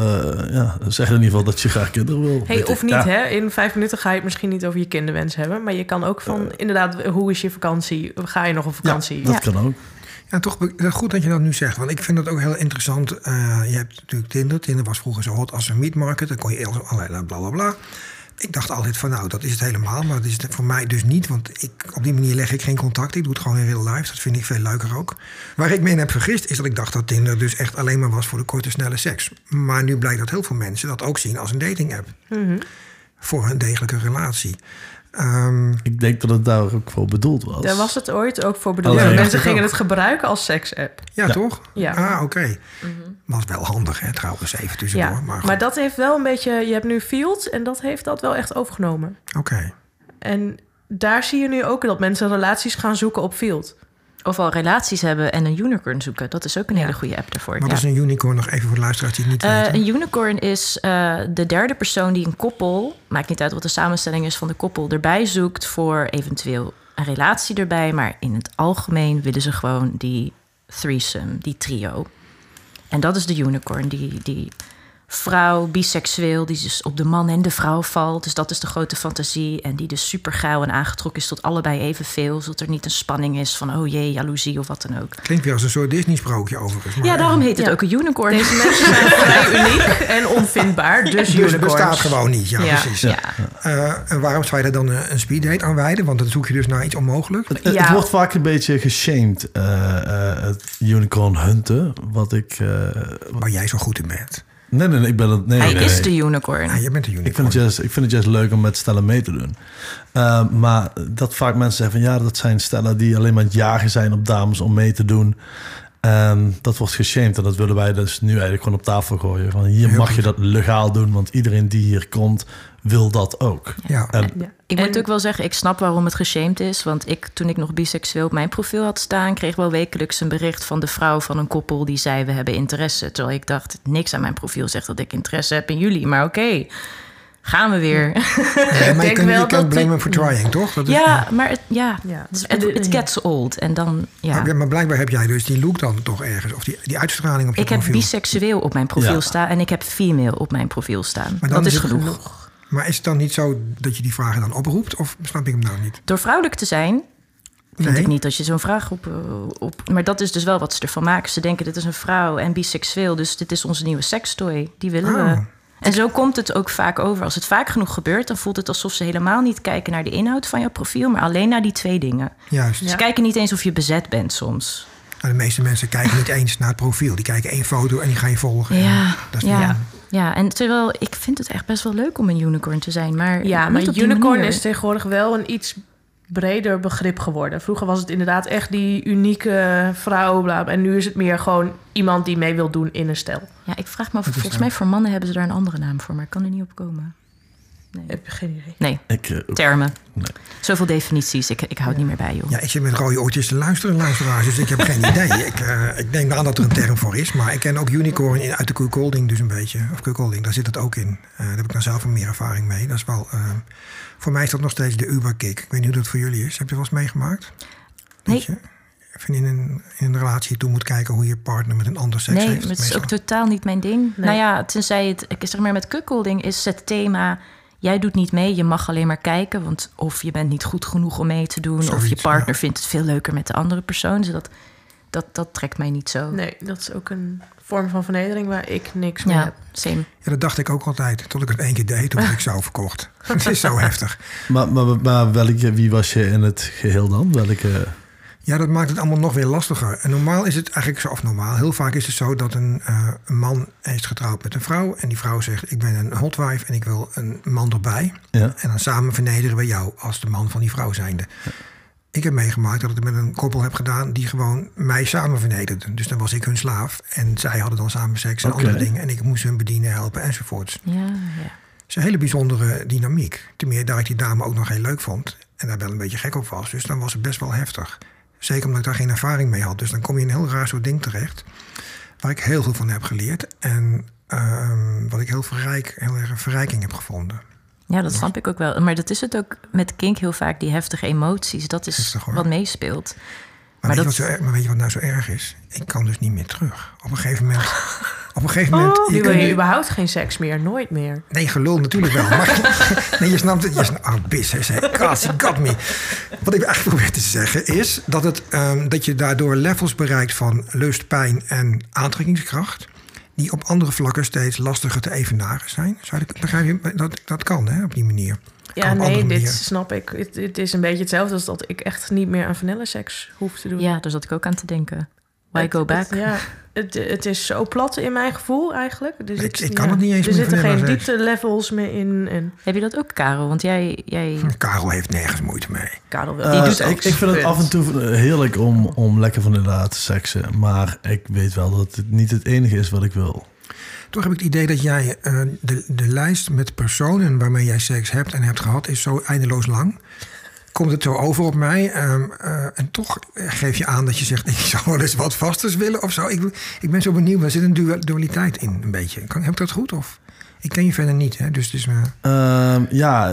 ja, zeg in ieder geval dat je graag kinderen wil. Hey, of ik. niet, Ja. hè? In vijf minuten ga je het misschien niet over je kinderwens hebben. Maar je kan ook van, inderdaad, hoe is je vakantie? Ga je nog op vakantie? Ja, dat Ja. kan ook. Ja, toch goed dat je dat nu zegt. Want ik vind dat ook heel interessant. Eh, je hebt natuurlijk Tinder. Tinder was vroeger zo hot als een meat market. Dan kon je allerlei bla bla bla. Ik dacht altijd van nou, dat is het helemaal. Maar dat is het voor mij dus niet. Want ik, op die manier leg ik geen contact. Ik doe het gewoon in real life. Dat vind ik veel leuker ook. Waar ik me in heb vergist is dat ik dacht dat Tinder dus echt alleen maar was voor de korte snelle seks. Maar nu blijkt dat heel veel mensen dat ook zien als een dating app. Voor een degelijke relatie. Ehm, Ik denk dat het daar ook voor bedoeld was. Daar was het ooit ook voor bedoeld. Oh, ja. Mensen gingen ook. het gebruiken als seks-app. ja, Ja. toch? Ja. Ah, oké. Was wel handig, hè, trouwens, even tussendoor. Ja, maar maar, dat heeft wel een beetje... Je hebt nu Field en dat heeft dat wel echt overgenomen. Oké. En daar zie je nu ook dat mensen relaties gaan zoeken op Field. Of al relaties hebben en een unicorn zoeken. Dat is ook een Ja. hele goede app daarvoor. Wat Ja. is een unicorn nog even voor de luisteraars die het niet Eh, weten? een unicorn is eh, de derde persoon die een koppel, maakt niet uit wat de samenstelling is van de koppel, erbij zoekt voor eventueel een relatie erbij. Maar in het algemeen willen ze gewoon die threesome, die trio. En dat is de unicorn, die, die vrouw, biseksueel, die dus op de man en de vrouw valt. Dus dat is de grote fantasie. En die dus super gauw en aangetrokken is tot allebei evenveel. Zodat er niet een spanning is van, oh jee, jaloezie of wat dan ook. Klinkt weer als een soort Disney-sprookje overigens. Maar Ja, daarom heet het Ja. ook een unicorn. Deze mensen zijn (laughs) vrij uniek en onvindbaar. Dus Dus unicorns. het bestaat gewoon niet, ja, Ja. precies. Ja. Eh, en waarom zou je daar dan een, een speeddate aan wijden? Want dan zoek je dus naar iets onmogelijk. Het, wordt vaak een beetje geshamed, eh, eh, het unicorn hunten. Wat ik... eh, Waar jij zo goed in bent. Nee, nee, nee, ik ben het... Nee, Hij nee, is nee. de unicorn. Ja, je bent een Ik unicorn. vind, het juist, ik vind het juist leuk om met stellen mee te doen. Uh, maar dat vaak mensen zeggen van ja, dat zijn stellen die alleen maar aan het jagen zijn op dames om mee te doen. En dat wordt geshamed en dat willen wij dus nu eigenlijk gewoon op tafel gooien. Van hier Heel mag goed. je dat legaal doen, want iedereen die hier komt wil dat ook. Ja. En Ja. Ik En- moet ook wel zeggen, ik snap waarom het geshamed is. Want ik, toen ik nog biseksueel op mijn profiel had staan... kreeg wel wekelijks een bericht van de vrouw van een koppel... die zei, we hebben interesse. Terwijl ik dacht, niks aan mijn profiel zegt dat ik interesse heb in jullie. Maar oké, gaan we weer. Ja, (laughs) maar je denk kunt, wel je kunt dat blame die- hem for trying, toch? Dat is- Ja, maar het, ja, het, gets old. En dan, ja. Maar, maar blijkbaar heb jij dus die look dan toch ergens. Of die, die uitstraling op je Ik heb profiel. biseksueel op mijn profiel Ja. staan... en ik heb female op mijn profiel staan. Maar dan Dat is is het genoeg. Maar is het dan niet zo dat je die vragen dan oproept? Of snap ik hem nou niet? Door vrouwelijk te zijn, vind Nee. ik niet dat je zo'n vraag op, eh, op... Maar dat is dus wel wat ze ervan maken. Ze denken, dit is een vrouw en biseksueel... dus dit is onze nieuwe sekstoy. Die willen Oh. we. En zo komt het ook vaak over. Als het vaak genoeg gebeurt, dan voelt het alsof ze helemaal niet kijken... naar de inhoud van jouw profiel, maar alleen naar die twee dingen. Juist. Ze kijken niet eens of je bezet bent soms. Nou, de meeste mensen kijken niet eens naar het profiel. Die kijken één foto en die gaan je volgen. Ja, En dat is ja. Ja, en terwijl ik vind het echt best wel leuk om een unicorn te zijn. Maar Ja, maar unicorn manier. is tegenwoordig wel een iets breder begrip geworden. Vroeger was het inderdaad echt die unieke vrouw. Bla, en nu is het meer gewoon iemand die mee wil doen in een stel. Ja, ik vraag me af, volgens mij voor mannen hebben ze daar een andere naam voor... maar ik kan er niet op komen. Nee, Heb je geen idee. nee ik, eh, termen. Nee. Zoveel definities, ik, ik hou het niet meer bij, joh. Ja, ik zit met rode oortjes te luisteren, luisteraars. Dus ik heb geen idee. (laughs) Ik, eh, ik denk aan dat er een term voor is. Maar ik ken ook unicorn in, uit de cuckolding dus een beetje. Of cuckolding, daar zit het ook in. Eh, daar heb ik dan zelf wel meer ervaring mee. Dat is wel... voor mij is dat nog steeds de Uberkick. Ik weet niet hoe dat voor jullie is. Heb je wel eens meegemaakt? Nee. Weet je? Even in een, in een relatie toe moet kijken hoe je partner met een ander seks Nee, heeft. het is meestal. ook totaal niet mijn ding. Nee. Nou ja, tenzij het, ik zeg maar met kukkelding is het thema... jij doet niet mee, je mag alleen maar kijken. Want of je bent niet goed genoeg om mee te doen... of je partner ja. vindt het veel leuker met de andere persoon. Dus dat, dat, dat trekt mij niet zo. Nee, dat is ook een vorm van vernedering waar ik niks mee Ja, heb. same. Ja, dat dacht ik ook altijd. Tot ik het één keer deed, toen werd ik zo (laughs) verkocht. (laughs) Het is zo heftig. Maar, maar, maar welke, wie was je in het geheel dan? Welke... Ja, dat maakt het allemaal nog weer lastiger. En normaal is het eigenlijk zo, of normaal, heel vaak is het zo dat een, eh, een man is getrouwd met een vrouw. En die vrouw zegt, ik ben een hotwife en ik wil een man erbij. Ja. En dan samen vernederen we jou als de man van die vrouw zijnde. ik heb meegemaakt dat ik het met een koppel heb gedaan die gewoon mij samen vernederden. Dus dan was ik hun slaaf en zij hadden dan samen seks en andere dingen. En ik moest hun bedienen, helpen enzovoorts. Ja, ja. Het is een hele bijzondere dynamiek. Ten meer daar ik die dame ook nog heel leuk vond en daar wel een beetje gek op was. Dus dan was het best wel heftig. Zeker omdat ik daar geen ervaring mee had. Dus dan kom je in een heel raar soort ding terecht. Waar ik heel veel van heb geleerd. En ehm, wat ik heel verrijk, heel erg een verrijking heb gevonden. Ja, dat snap ik ook wel. Maar dat is het ook met kink heel vaak, die heftige emoties. Dat is Heftig, wat meespeelt. Maar, weet, dat- erg, maar weet je wat nou zo erg is? Ik kan dus niet meer terug. Op een gegeven moment. Op een gegeven (laughs) moment. Oh, je nu wil je überhaupt geen seks meer, nooit meer. Nee, gelul natuurlijk wel. Maar (laughs) nee, je snapt het. Je snapt, oh, bis, hij zei, he got me. Wat ik eigenlijk probeer te zeggen is dat, het, ehm, dat je daardoor levels bereikt van lust, pijn en aantrekkingskracht. Die op andere vlakken steeds lastiger te evenaren zijn. Zou ik, begrijp je? Dat, dat kan hè, op die manier. Ja, nee, dit snap ik. Het, het is een beetje hetzelfde als dat ik echt niet meer aan vanilleseks hoef te doen. Ja, daar zat ik ook aan te denken. Why Het- go back? Het, ja, het, het is zo plat in mijn gevoel eigenlijk. Er Ik- zit- ik kan het niet eens Er zitten geen vanilla-seks. diepte-levels meer in. En Heb je dat ook, Karel? Want jij... jij... (laughs) Karel heeft nergens moeite mee. Karel wil. Die Eh, doet ook ik, ik vind het af en toe heerlijk om, om lekker van inderdaad te seksen. Maar ik weet wel dat het niet het enige is wat ik wil. Toch heb ik het idee dat jij eh, de, de lijst met personen waarmee jij seks hebt en hebt gehad, is zo eindeloos lang. Komt het zo over op mij? ehm, eh, en toch geef je aan dat je zegt: (laughs) ik zou wel eens wat vasters willen of zo. Ik, ik ben zo benieuwd. Er zit een dual- dualiteit in, een beetje. Kan, heb ik dat goed? Of? Ik ken je verder niet, hè? dus het is, eh, Ehm, ja,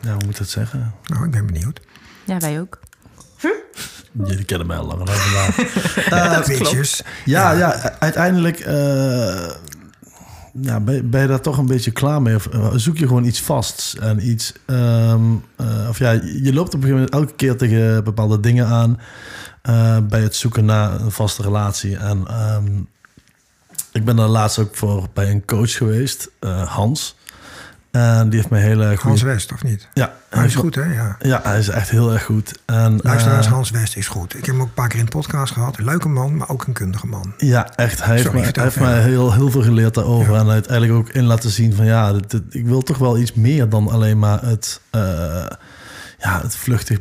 ja, hoe moet ik dat zeggen? nou, ik ben benieuwd. Ja, wij ook. Jullie kennen mij al langer dan vandaag. (laughs) Weetjes. Ja, ja, uiteindelijk eh, ja, ben, je- ben je daar toch een beetje klaar mee. Of eh, zoek je gewoon iets vasts. En iets, ehm, eh, of ja, je loopt op een gegeven moment elke keer tegen bepaalde dingen aan. eh, bij het zoeken naar een vaste relatie. En ehm, ik ben daar laatst ook voor bij een coach geweest, Hans. En die heeft me hele goede... Hans West, of niet? Ja, Hij is goed, hè? Ja. Ja, hij is echt heel erg goed. En, Luisteraars, eh, Hans West is goed. Ik heb hem ook een paar keer in de podcast gehad. Een leuke man, maar ook een kundige man. Ja, echt. Hij heeft, mij, heeft heel, heel veel geleerd daarover. Ja. En uiteindelijk ook in laten zien van ja, dit- dit- ik wil toch wel iets meer dan alleen maar het, eh, ja, het vluchtig.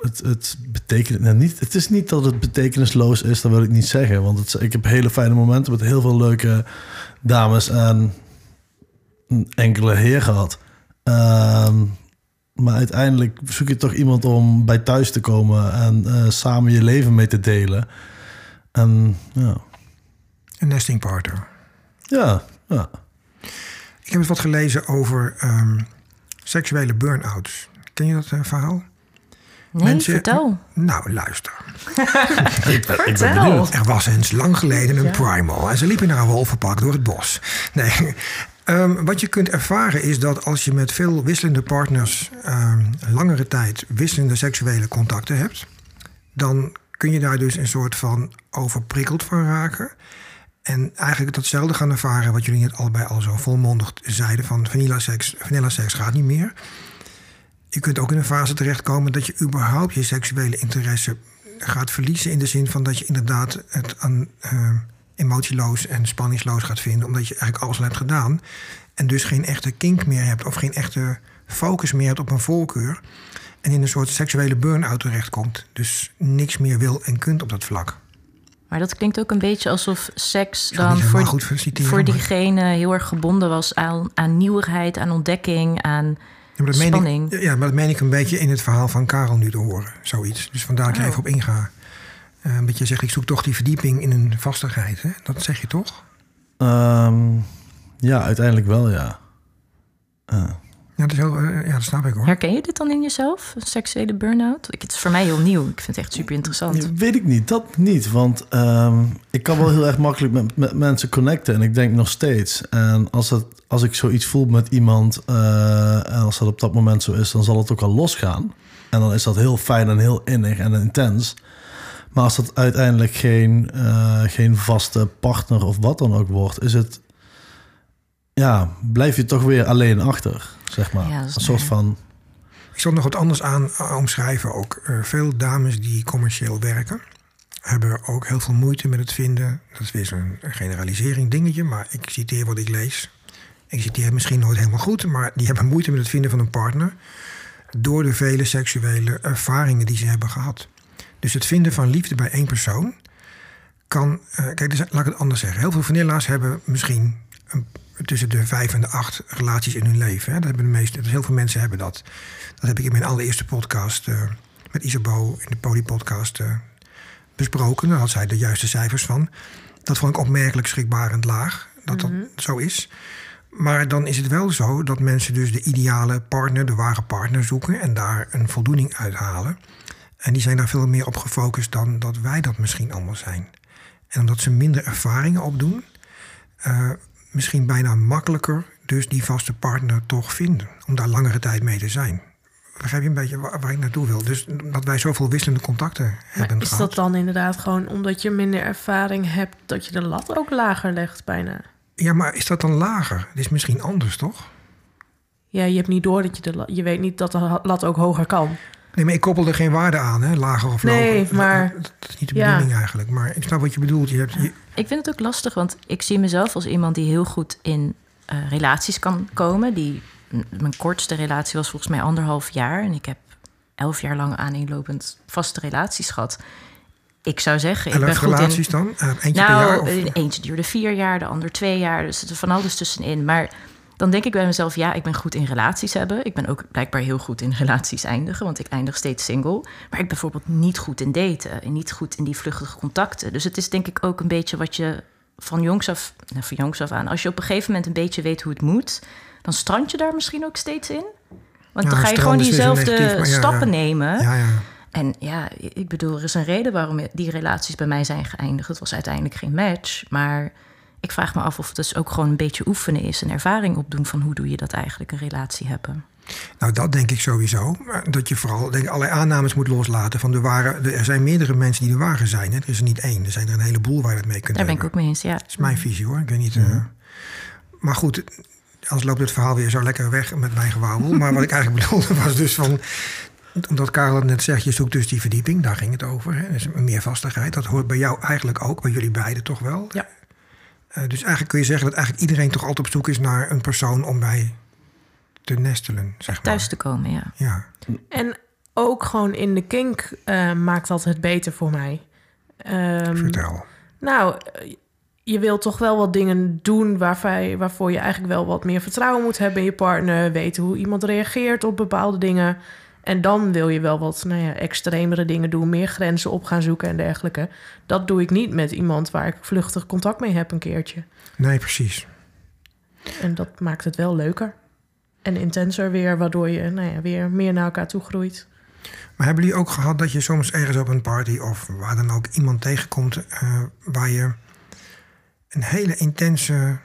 Het, het betekent nou, niet. Het is niet dat het betekenisloos is, dat wil ik niet zeggen. Want het, ik heb hele fijne momenten met heel veel leuke dames en een enkele heer gehad. Ehm, maar uiteindelijk zoek je toch iemand om bij thuis te komen en eh, samen je leven mee te delen. En ja. Een nesting partner. Ja, ja. Ik heb eens wat gelezen over ehm, seksuele burn-outs. Ken je dat eh, verhaal? Nee, Mensen- vertel. Nou, luister. (laughs) Ik ben, ik ben. Er was eens lang geleden een primal en ze liepen naar een wolvenpak door het bos. Nee, ehm, wat je kunt ervaren is dat als je met veel wisselende partners ehm, langere tijd wisselende seksuele contacten hebt, dan kun je daar dus een soort van overprikkeld van raken. En eigenlijk datzelfde gaan ervaren wat jullie net allebei al zo volmondig zeiden van vanilla seks, vanilla seks gaat niet meer. Je kunt ook in een fase terechtkomen dat je überhaupt je seksuele interesse gaat verliezen. In de zin van dat je inderdaad het aan, eh, emotieloos en spanningsloos gaat vinden. Omdat je eigenlijk alles al hebt gedaan. En dus geen echte kink meer hebt. Of geen echte focus meer hebt op een voorkeur. En in een soort seksuele burn-out terechtkomt. Dus niks meer wil en kunt op dat vlak. Maar dat klinkt ook een beetje alsof seks dan voor, goed citeren, voor diegene heel erg gebonden was aan, aan nieuwigheid, aan ontdekking, aan Ja, maar dat meen spanning. ik, ja, maar dat meen ik een beetje in het verhaal van Karel nu te horen. Zoiets. Dus vandaar dat ik Oh. even op inga. Eh, een beetje zegt, ik zoek toch die verdieping in een vastigheid. Hè? Dat zeg je toch? Ehm, ja, uiteindelijk wel, ja. Eh, Ja, dat, is heel, eh, ja, dat snap ik hoor. Herken je dit dan in jezelf, een seksuele burn-out? Ik- Het is voor mij heel nieuw. Ik vind het echt super interessant. ja, weet ik niet, dat niet. Want ehm, ik kan wel heel erg makkelijk met, met mensen connecten. En ik denk nog steeds. En als, het, als ik zoiets voel met iemand... eh, en als dat op dat moment zo is... dan zal het ook al losgaan. En dan is dat heel fijn en heel innig en intens. Maar als dat uiteindelijk geen, eh, geen vaste partner of wat dan ook wordt... is het... Ja, blijf je toch weer alleen achter, zeg maar. Ja, een soort van... Ik zal nog wat anders aan eh, omschrijven ook. Eh, veel dames die commercieel werken... hebben ook heel veel moeite met het vinden... dat is weer zo'n generalisering dingetje... maar ik citeer wat ik lees. Ik citeer het misschien nooit helemaal goed... maar die hebben moeite met het vinden van een partner... door de vele seksuele ervaringen die ze hebben gehad. Dus het vinden van liefde bij één persoon kan. eh, kijk, dus, laat ik het anders zeggen. Heel veel vanilla's hebben misschien een, tussen de vijf en de acht relaties in hun leven. Hè. Dat hebben de meeste, dus heel veel mensen hebben dat. Dat heb ik in mijn allereerste podcast eh, met Isabo in de Poli-podcast eh, besproken. Daar had zij de juiste cijfers van. Dat vond ik opmerkelijk schrikbarend laag, dat dat zo is. Maar dan is het wel zo dat mensen dus de ideale partner, de ware partner zoeken en daar een voldoening uithalen. En die zijn daar veel meer op gefocust dan dat wij dat misschien allemaal zijn. En omdat ze minder ervaringen opdoen, eh, misschien bijna makkelijker dus die vaste partner toch vinden. Om daar langere tijd mee te zijn. Begrijp je een beetje waar, waar ik naartoe wil? Dus dat wij zoveel wisselende contacten hebben is gehad. dat dan inderdaad gewoon omdat je minder ervaring hebt... dat je de lat ook lager legt bijna? Ja, maar is dat dan lager? Het is misschien anders, toch? Ja, je hebt niet door dat je de lat... Je weet niet dat de lat ook hoger kan. Nee, maar ik koppel er geen waarde aan, hè? lager of Nee, lager. maar- Dat is niet de ja. bedoeling eigenlijk. Maar ik snap wat je bedoelt. Je hebt, je- Ik vind het ook lastig, want ik zie mezelf als iemand die heel goed in eh, relaties kan komen. Die, mijn kortste relatie was volgens mij anderhalf jaar. En ik heb elf jaar lang aaneenlopend vaste relaties gehad. Ik zou zeggen, ik ben elf goed in... relaties dan? Eh, eentje per jaar? Nou, Of, eh, eentje duurde vier jaar, de ander twee jaar. Dus er zit van alles tussenin. Maar dan denk ik bij mezelf, ja, ik ben goed in relaties hebben. Ik ben ook blijkbaar heel goed in relaties eindigen, want ik eindig steeds single. Maar ik ben bijvoorbeeld niet goed in daten en niet goed in die vluchtige contacten. Dus het is denk ik ook een beetje wat je van jongs af, nou, van jongs af aan, als je op een gegeven moment een beetje weet hoe het moet, dan strand je daar misschien ook steeds in. Want Ja, dan ga je gewoon diezelfde negatief, ja, stappen ja. nemen. ja, ja. En ja, ik bedoel, er is een reden waarom die relaties bij mij zijn geëindigd. Het was uiteindelijk geen match. Maar ik vraag me af of het dus ook gewoon een beetje oefenen is. En ervaring opdoen van hoe doe je dat eigenlijk, een relatie hebben. Nou, dat denk ik sowieso. Maar Dat je vooral denk ik, allerlei aannames moet loslaten. Van de ware, er zijn meerdere mensen die de ware zijn. Hè? Er is er niet één. Er zijn er een heleboel waar je het mee kunt Daar ben ik ook mee eens, ja. Dat is mijn visie hoor. Ik weet niet. eh, maar goed, anders loopt het verhaal weer zo lekker weg met mijn gewauwel. maar wat ik (laughs) eigenlijk bedoelde was dus van. Omdat Karel het net zegt, je zoekt dus die verdieping. Daar ging het over. Hè? Dus meer vastigheid. Dat hoort bij jou eigenlijk ook. Bij jullie beiden toch wel. Ja. Eh, dus eigenlijk kun je zeggen dat eigenlijk iedereen toch altijd op zoek is naar een persoon om bij te nestelen. Zeg maar. Thuis te komen, ja. Ja. En ook gewoon in de kink eh, maakt dat het beter voor mij. Ehm, Vertel. Nou, je wilt toch wel wat dingen doen waarvoor je eigenlijk wel wat meer vertrouwen moet hebben in je partner. Weten hoe iemand reageert op bepaalde dingen. En dan wil je wel wat nou ja, extremere dingen doen, meer grenzen op gaan zoeken en dergelijke. Dat doe ik niet met iemand waar ik vluchtig contact mee heb een keertje. Nee, precies. En dat maakt het wel leuker. En intenser weer, waardoor je nou ja, weer meer naar elkaar toe groeit. Maar hebben jullie ook gehad dat je soms ergens op een party of waar dan ook iemand tegenkomt eh, waar je een hele intense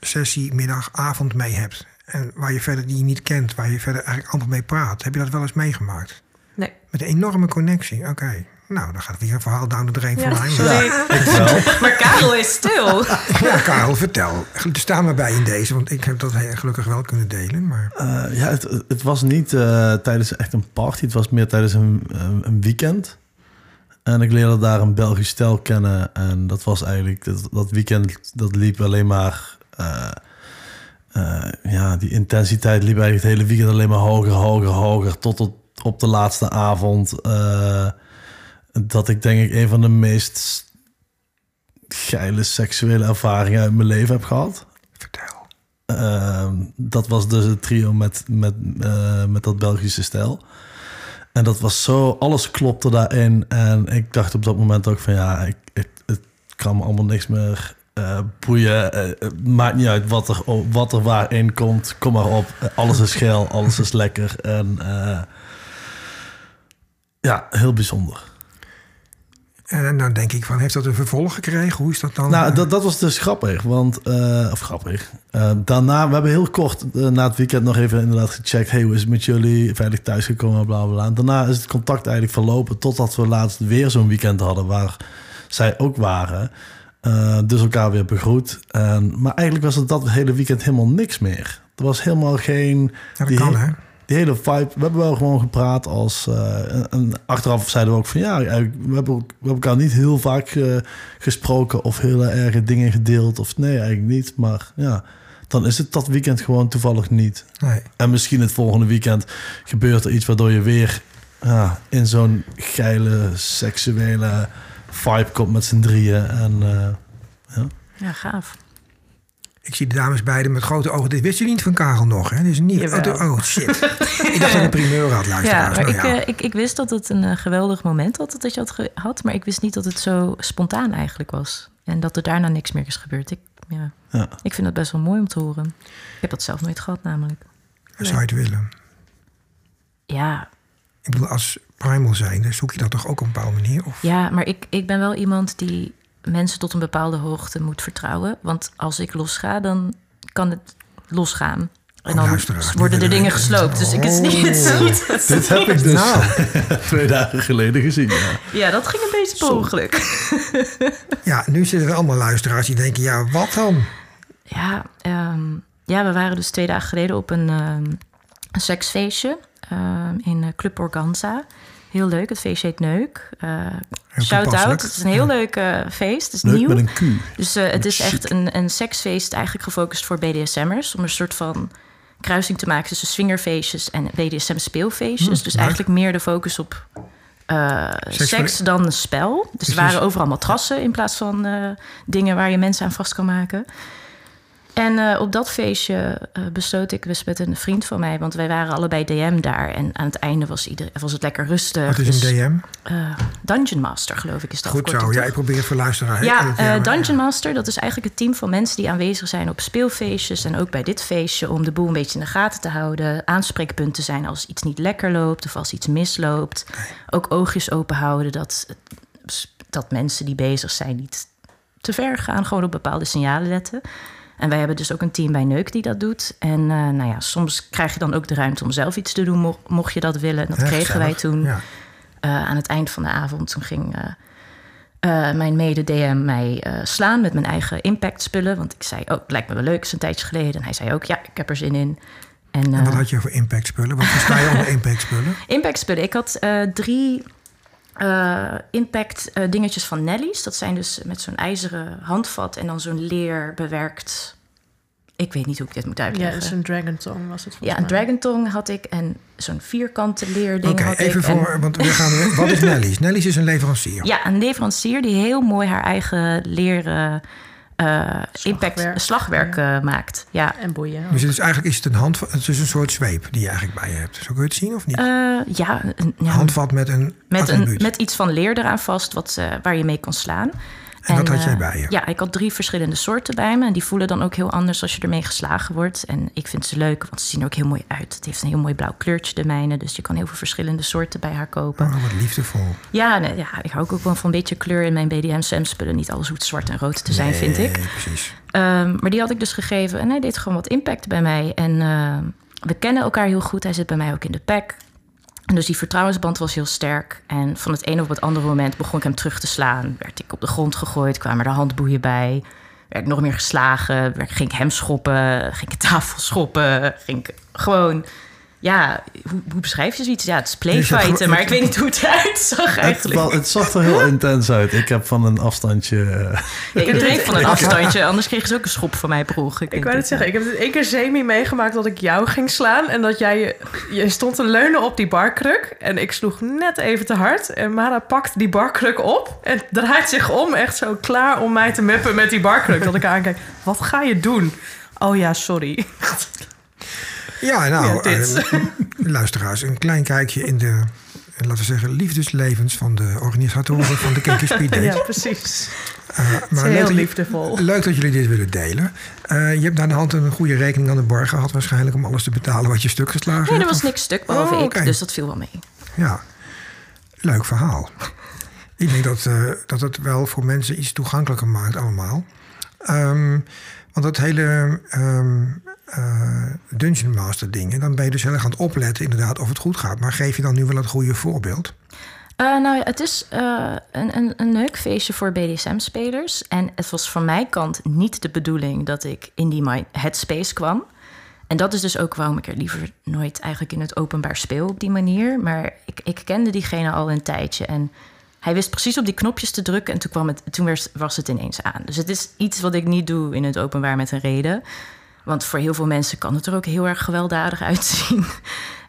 sessie, middag, avond mee hebt? En waar je verder die je niet kent, waar je verder eigenlijk amper mee praat. Heb je dat wel eens meegemaakt? Nee. Met een enorme connectie. Oké. Nou, dan gaat weer een verhaal down the drain Ja, van mij. wel. Maar Karel is stil. (laughs) Ja, Karel, vertel. Sta maar bij in deze, want ik heb dat heel gelukkig wel kunnen delen. Maar Eh, ja, het, het was niet eh, tijdens echt een party. Het was meer tijdens een, een een weekend. En ik leerde daar een Belgisch stel kennen. En dat was eigenlijk... Dat, dat weekend, dat liep alleen maar... eh, eh, ja, die intensiteit liep eigenlijk het hele weekend alleen maar hoger, hoger, hoger. Tot op, op de laatste avond. eh, dat ik denk ik een van de meest geile seksuele ervaringen uit mijn leven heb gehad. vertel. Ehm, dat was dus het trio met, met, eh, met dat Belgische stijl. En dat was zo, alles klopte daarin. En ik dacht op dat moment ook van ja, ik, het, het kan me allemaal niks meer eh, boeien. Eh, het maakt niet uit wat er, wat er waarin komt. Kom maar op. Eh, alles is geil, alles is lekker. En eh, ja, heel bijzonder. En dan denk ik van, heeft dat een vervolg gekregen? Hoe is dat dan? Nou, dat, dat was dus grappig, want... eh, of grappig. Eh, daarna, we hebben heel kort eh, na het weekend nog even inderdaad gecheckt... hey, hoe is het met jullie? Veilig thuisgekomen, bla, bla, bla. En daarna is het contact eigenlijk verlopen... totdat we laatst weer zo'n weekend hadden... waar zij ook waren. Eh, dus elkaar weer begroet. En, maar eigenlijk was het dat hele weekend helemaal niks meer. Er was helemaal geen... Ja, die kan, he- hè? die hele vibe, we hebben wel gewoon gepraat als... eh, en, en achteraf zeiden we ook van ja, we hebben, we hebben elkaar niet heel vaak eh, gesproken of hele erge dingen gedeeld. Of nee, eigenlijk niet. Maar ja, dan is het dat weekend gewoon toevallig niet. Nee. En misschien het volgende weekend gebeurt er iets waardoor je weer ja, in zo'n geile, seksuele vibe komt met z'n drieën. En eh, ja. Ja, gaaf. Ik zie de dames beiden met grote ogen. Dit wist je niet van Karel nog, hè? Dit is niet... Oh, oh, shit. ik dacht dat ik een primeur had, Ja, luisteraars. maar Nou ik, eh, ik, ik wist dat het een eh, geweldig moment had dat je had gehad. Maar ik wist niet dat het zo spontaan eigenlijk was. En dat er daarna niks meer is gebeurd. Ik, ja, Ja. ik vind dat best wel mooi om te horen. Ik heb dat zelf nooit gehad namelijk. Zou je het willen? Ja, Ik bedoel, als primal zijnde zoek je dat toch ook op een bepaalde manier? Of? Ja, maar ik, ik ben wel iemand die mensen tot een bepaalde hoogte moet vertrouwen. Want als ik losga, dan kan het losgaan. En Oh, dan worden er dingen gesloopt. Dus ik is niet, het is Oh. niet Dit heb ik dus Nou. (laughs) twee dagen geleden gezien. Ja. Ja, dat ging een beetje per ongeluk. (laughs) Ja, nu zitten er allemaal luisteraars die denken, ja, wat dan? Ja, ehm, ja, we waren dus twee dagen geleden op een, ehm, een seksfeestje in eh, Club Organza. Heel leuk, het feestje heet Neuk. Eh Shout-out, toepasselijk. het is een heel leuk feest. Het is Leuk nieuw. met een Q. Dus eh, het is Chic. echt een, een seksfeest eigenlijk gefocust voor BDSM'ers. Om een soort van kruising te maken tussen swingerfeestjes en BDSM-speelfeestjes. dus leuk. eigenlijk meer de focus op Seks seks dan spel. Dus er waren overal matrassen in plaats van dingen waar je mensen aan vast kan maken. En eh, op dat feestje eh, besloot ik dus met een vriend van mij, want wij waren allebei DM daar. En aan het einde was, ieder, was het lekker rustig. Wat is Dus, een DM? eh, Dungeon Master, geloof ik, is de Goed zo. Ja, ik probeer het voor luisteraars. Ja, Dungeon Master, dat is eigenlijk het team van mensen die aanwezig zijn op speelfeestjes en ook bij dit feestje om de boel een beetje in de gaten te houden. Aanspreekpunten zijn als iets niet lekker loopt of als iets misloopt. Ook oogjes open houden dat, dat mensen die bezig zijn niet te ver gaan, gewoon op bepaalde signalen letten. En wij hebben dus ook een team bij Neuk die dat doet. En eh, nou ja, soms krijg je dan ook de ruimte om zelf iets te doen, mo- mocht je dat willen. En dat kregen wij toen Ja. eh, aan het eind van de avond. Toen ging eh, mijn mede-DM mij slaan met mijn eigen impact-spullen. Want ik zei, oh, het lijkt me wel leuk, het is een tijdje geleden. En hij zei ook, ja, ik heb er zin in. En, En wat had je voor impact spullen? Wat versta je onder (laughs) impact spullen? Impact-spullen. Ik had eh, drie eh, impact-dingetjes van Nelly's. Dat zijn dus met zo'n ijzeren handvat en dan zo'n leer bewerkt... Ik weet niet hoe ik dit moet Ja, uitleggen. dus een dragon tongue was het Ja, een mij. dragon tongue had ik en zo'n vierkante leerding Oké, had even ik. en- voor, want we gaan wat is (laughs) Nelly's? Nelly's is een leverancier. Ja, een leverancier die heel mooi haar eigen leren eh, impact slagwerk eh, maakt. Ja. En boeien. Dus het is eigenlijk is het een handvat, het is een soort zweep die je eigenlijk bij je hebt. Zo kun je het zien of niet? Eh, ja, een, ja, handvat met een met, een, met iets van leer eraan vast wat, eh, waar je mee kan slaan. En dat had jij eh, bij je? Ja, ik had drie verschillende soorten bij me. En die voelen dan ook heel anders als je ermee geslagen wordt. En ik vind ze leuk, want ze zien er ook heel mooi uit. Het heeft een heel mooi blauw kleurtje, de mijne. Dus je kan heel veel verschillende soorten bij haar kopen. Oh, wat liefdevol. Ja, nee, ja, ik hou ook wel van een beetje kleur in mijn BDM-spullen. Niet alles hoeft zwart en rood te zijn, vind ik. Precies. Ehm, maar die had ik dus gegeven en hij deed gewoon wat impact bij mij. En ehm, we kennen elkaar heel goed. Hij zit bij mij ook in de pack. Dus die vertrouwensband was heel sterk. En van het ene op het andere moment begon ik hem terug te slaan. Werd ik op de grond gegooid, kwamen er handboeien bij. Werd nog meer geslagen. Ging ik hem schoppen, ging ik tafel schoppen. Ging ik gewoon... Ja, hoe, hoe beschrijf je zoiets? Ja, het is Dus playfighten, maar ik weet niet hoe het eruit zag Het, eigenlijk. het zag er heel intens uit. Ik heb van een afstandje... eh, Ja, iedereen van een (laughs) afstandje, anders kregen ze ook een schop van mij per ongeluk. Ik denk wou het zeggen, ik heb het één keer semi meegemaakt dat ik jou ging slaan. En dat jij, je- je stond te leunen op die barkruk. En ik sloeg net even te hard. En Mara pakt die barkruk op en draait zich om. Echt zo klaar om mij te meppen met die barkruk. Dat ik aankijk, wat ga je doen? Oh ja, sorry. Ja, nou, eh, luisteraars, een klein kijkje in de, eh, laten we zeggen, liefdeslevens van de organisatoren van de Kinky Speed (laughs) Date. Ja, precies. Eh, Het is maar leuk heel liefdevol. leuk dat jullie dit willen delen. Eh, je hebt naar de hand een goede rekening aan de bar gehad waarschijnlijk om alles te betalen wat je stuk geslagen Nee, er hebt. was of- niks stuk behalve Oh, ik, dus dat viel wel mee. Ja, leuk verhaal. Ik denk dat, eh, dat het wel voor mensen iets toegankelijker maakt allemaal. Ehm, want dat hele ehm, eh, Dungeon Master ding... dan ben je dus heel aan het opletten inderdaad of het goed gaat. Maar geef je dan nu wel het goede voorbeeld? Eh, nou, ja, het is eh, een, een, een leuk feestje voor BDSM-spelers. En het was van mijn kant niet de bedoeling dat ik in die mi- headspace kwam. En dat is dus ook waarom ik er liever nooit eigenlijk in het openbaar speel op die manier. Maar ik, ik kende diegene al een tijdje en hij wist precies op die knopjes te drukken. En toen, kwam het, toen was het ineens aan. Dus het is iets wat ik niet doe in het openbaar met een reden. Want voor heel veel mensen kan het er ook heel erg gewelddadig (laughs) uitzien.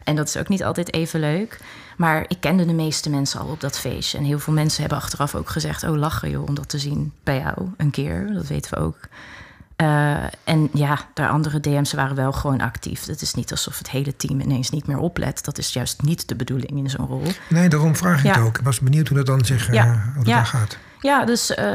en dat is ook niet altijd even leuk. Maar ik kende de meeste mensen al op dat feestje. En heel veel mensen hebben achteraf ook gezegd: Oh, lachen joh, om dat te zien bij jou een keer. Dat weten we ook. Uh, en ja, de andere DM's waren wel gewoon actief. Het is niet alsof het hele team ineens niet meer oplet. Dat is juist niet de bedoeling in zo'n rol. Nee, daarom vraag ik Ja. het ook. Ik was benieuwd hoe dat dan zich eh, Ja. hoe dat Ja. gaat. Ja, dus eh,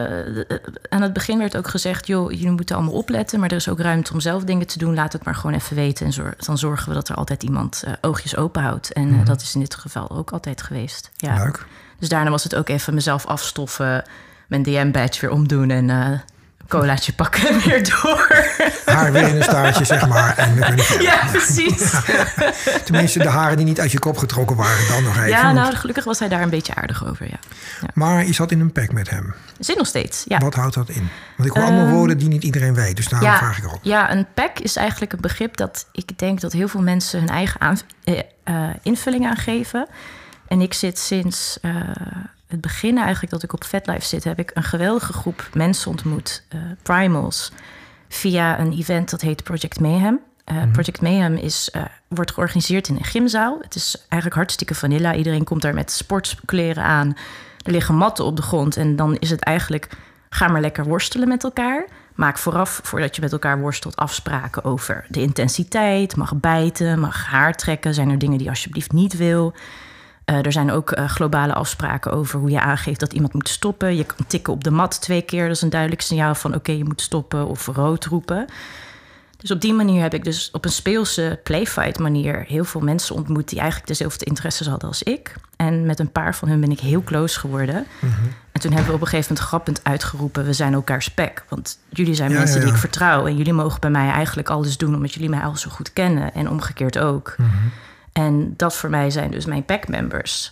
aan het begin werd ook gezegd: joh, jullie moeten allemaal opletten, maar er is ook ruimte om zelf dingen te doen. Laat het maar gewoon even weten. En dan zorgen we dat er altijd iemand eh, oogjes open houdt. En eh, dat is in dit geval ook altijd geweest. Ja. Leuk. Dus daarna was het ook even mezelf afstoffen, mijn DM-badge weer omdoen en eh colaatje pakken en (laughs) weer door. Haar weer in een staartje, zeg maar. En we ja, precies. (laughs) Tenminste, de haren die niet uit je kop getrokken waren, dan nog even. Ja, nou, gelukkig was hij daar een beetje aardig over. Ja. Maar je zat in een pack met hem. Zit nog steeds. Ja. Wat houdt dat in? Want ik hoor allemaal Ehm, woorden die niet iedereen weet. Dus daarom ja, vraag ik erop. Ja, een pack is eigenlijk een begrip dat ik denk dat heel veel mensen hun eigen aan, eh, eh, invulling aan geven. En ik zit sinds eh, het begin eigenlijk dat ik op VetLife zit, heb ik een geweldige groep mensen ontmoet, eh, primals, via een event dat heet Project Mayhem. Eh, Project Mayhem is, eh, wordt georganiseerd in een gymzaal. Het is eigenlijk hartstikke vanilla. Iedereen komt daar met sportkleren aan. Er liggen matten op de grond. En dan is het eigenlijk, ga maar lekker worstelen met elkaar. Maak vooraf, voordat je met elkaar worstelt, afspraken over de intensiteit. Mag bijten, mag haar trekken. Zijn er dingen die je alsjeblieft niet wil? Eh, er zijn ook eh, globale afspraken over hoe je aangeeft dat iemand moet stoppen. Je kan tikken op de mat twee keer. Dat is een duidelijk signaal van oké, je moet stoppen of rood roepen. Dus op die manier heb ik dus op een speelse playfight manier heel veel mensen ontmoet die eigenlijk dezelfde interesses hadden als ik. En met een paar van hun ben ik heel close geworden. En toen hebben we op een gegeven moment grappend uitgeroepen: we zijn elkaar spek. Want jullie zijn Ja, mensen ja, die ik vertrouw. En jullie mogen bij mij eigenlijk alles doen omdat jullie mij al zo goed kennen. En omgekeerd ook. En dat voor mij zijn dus mijn pack-members.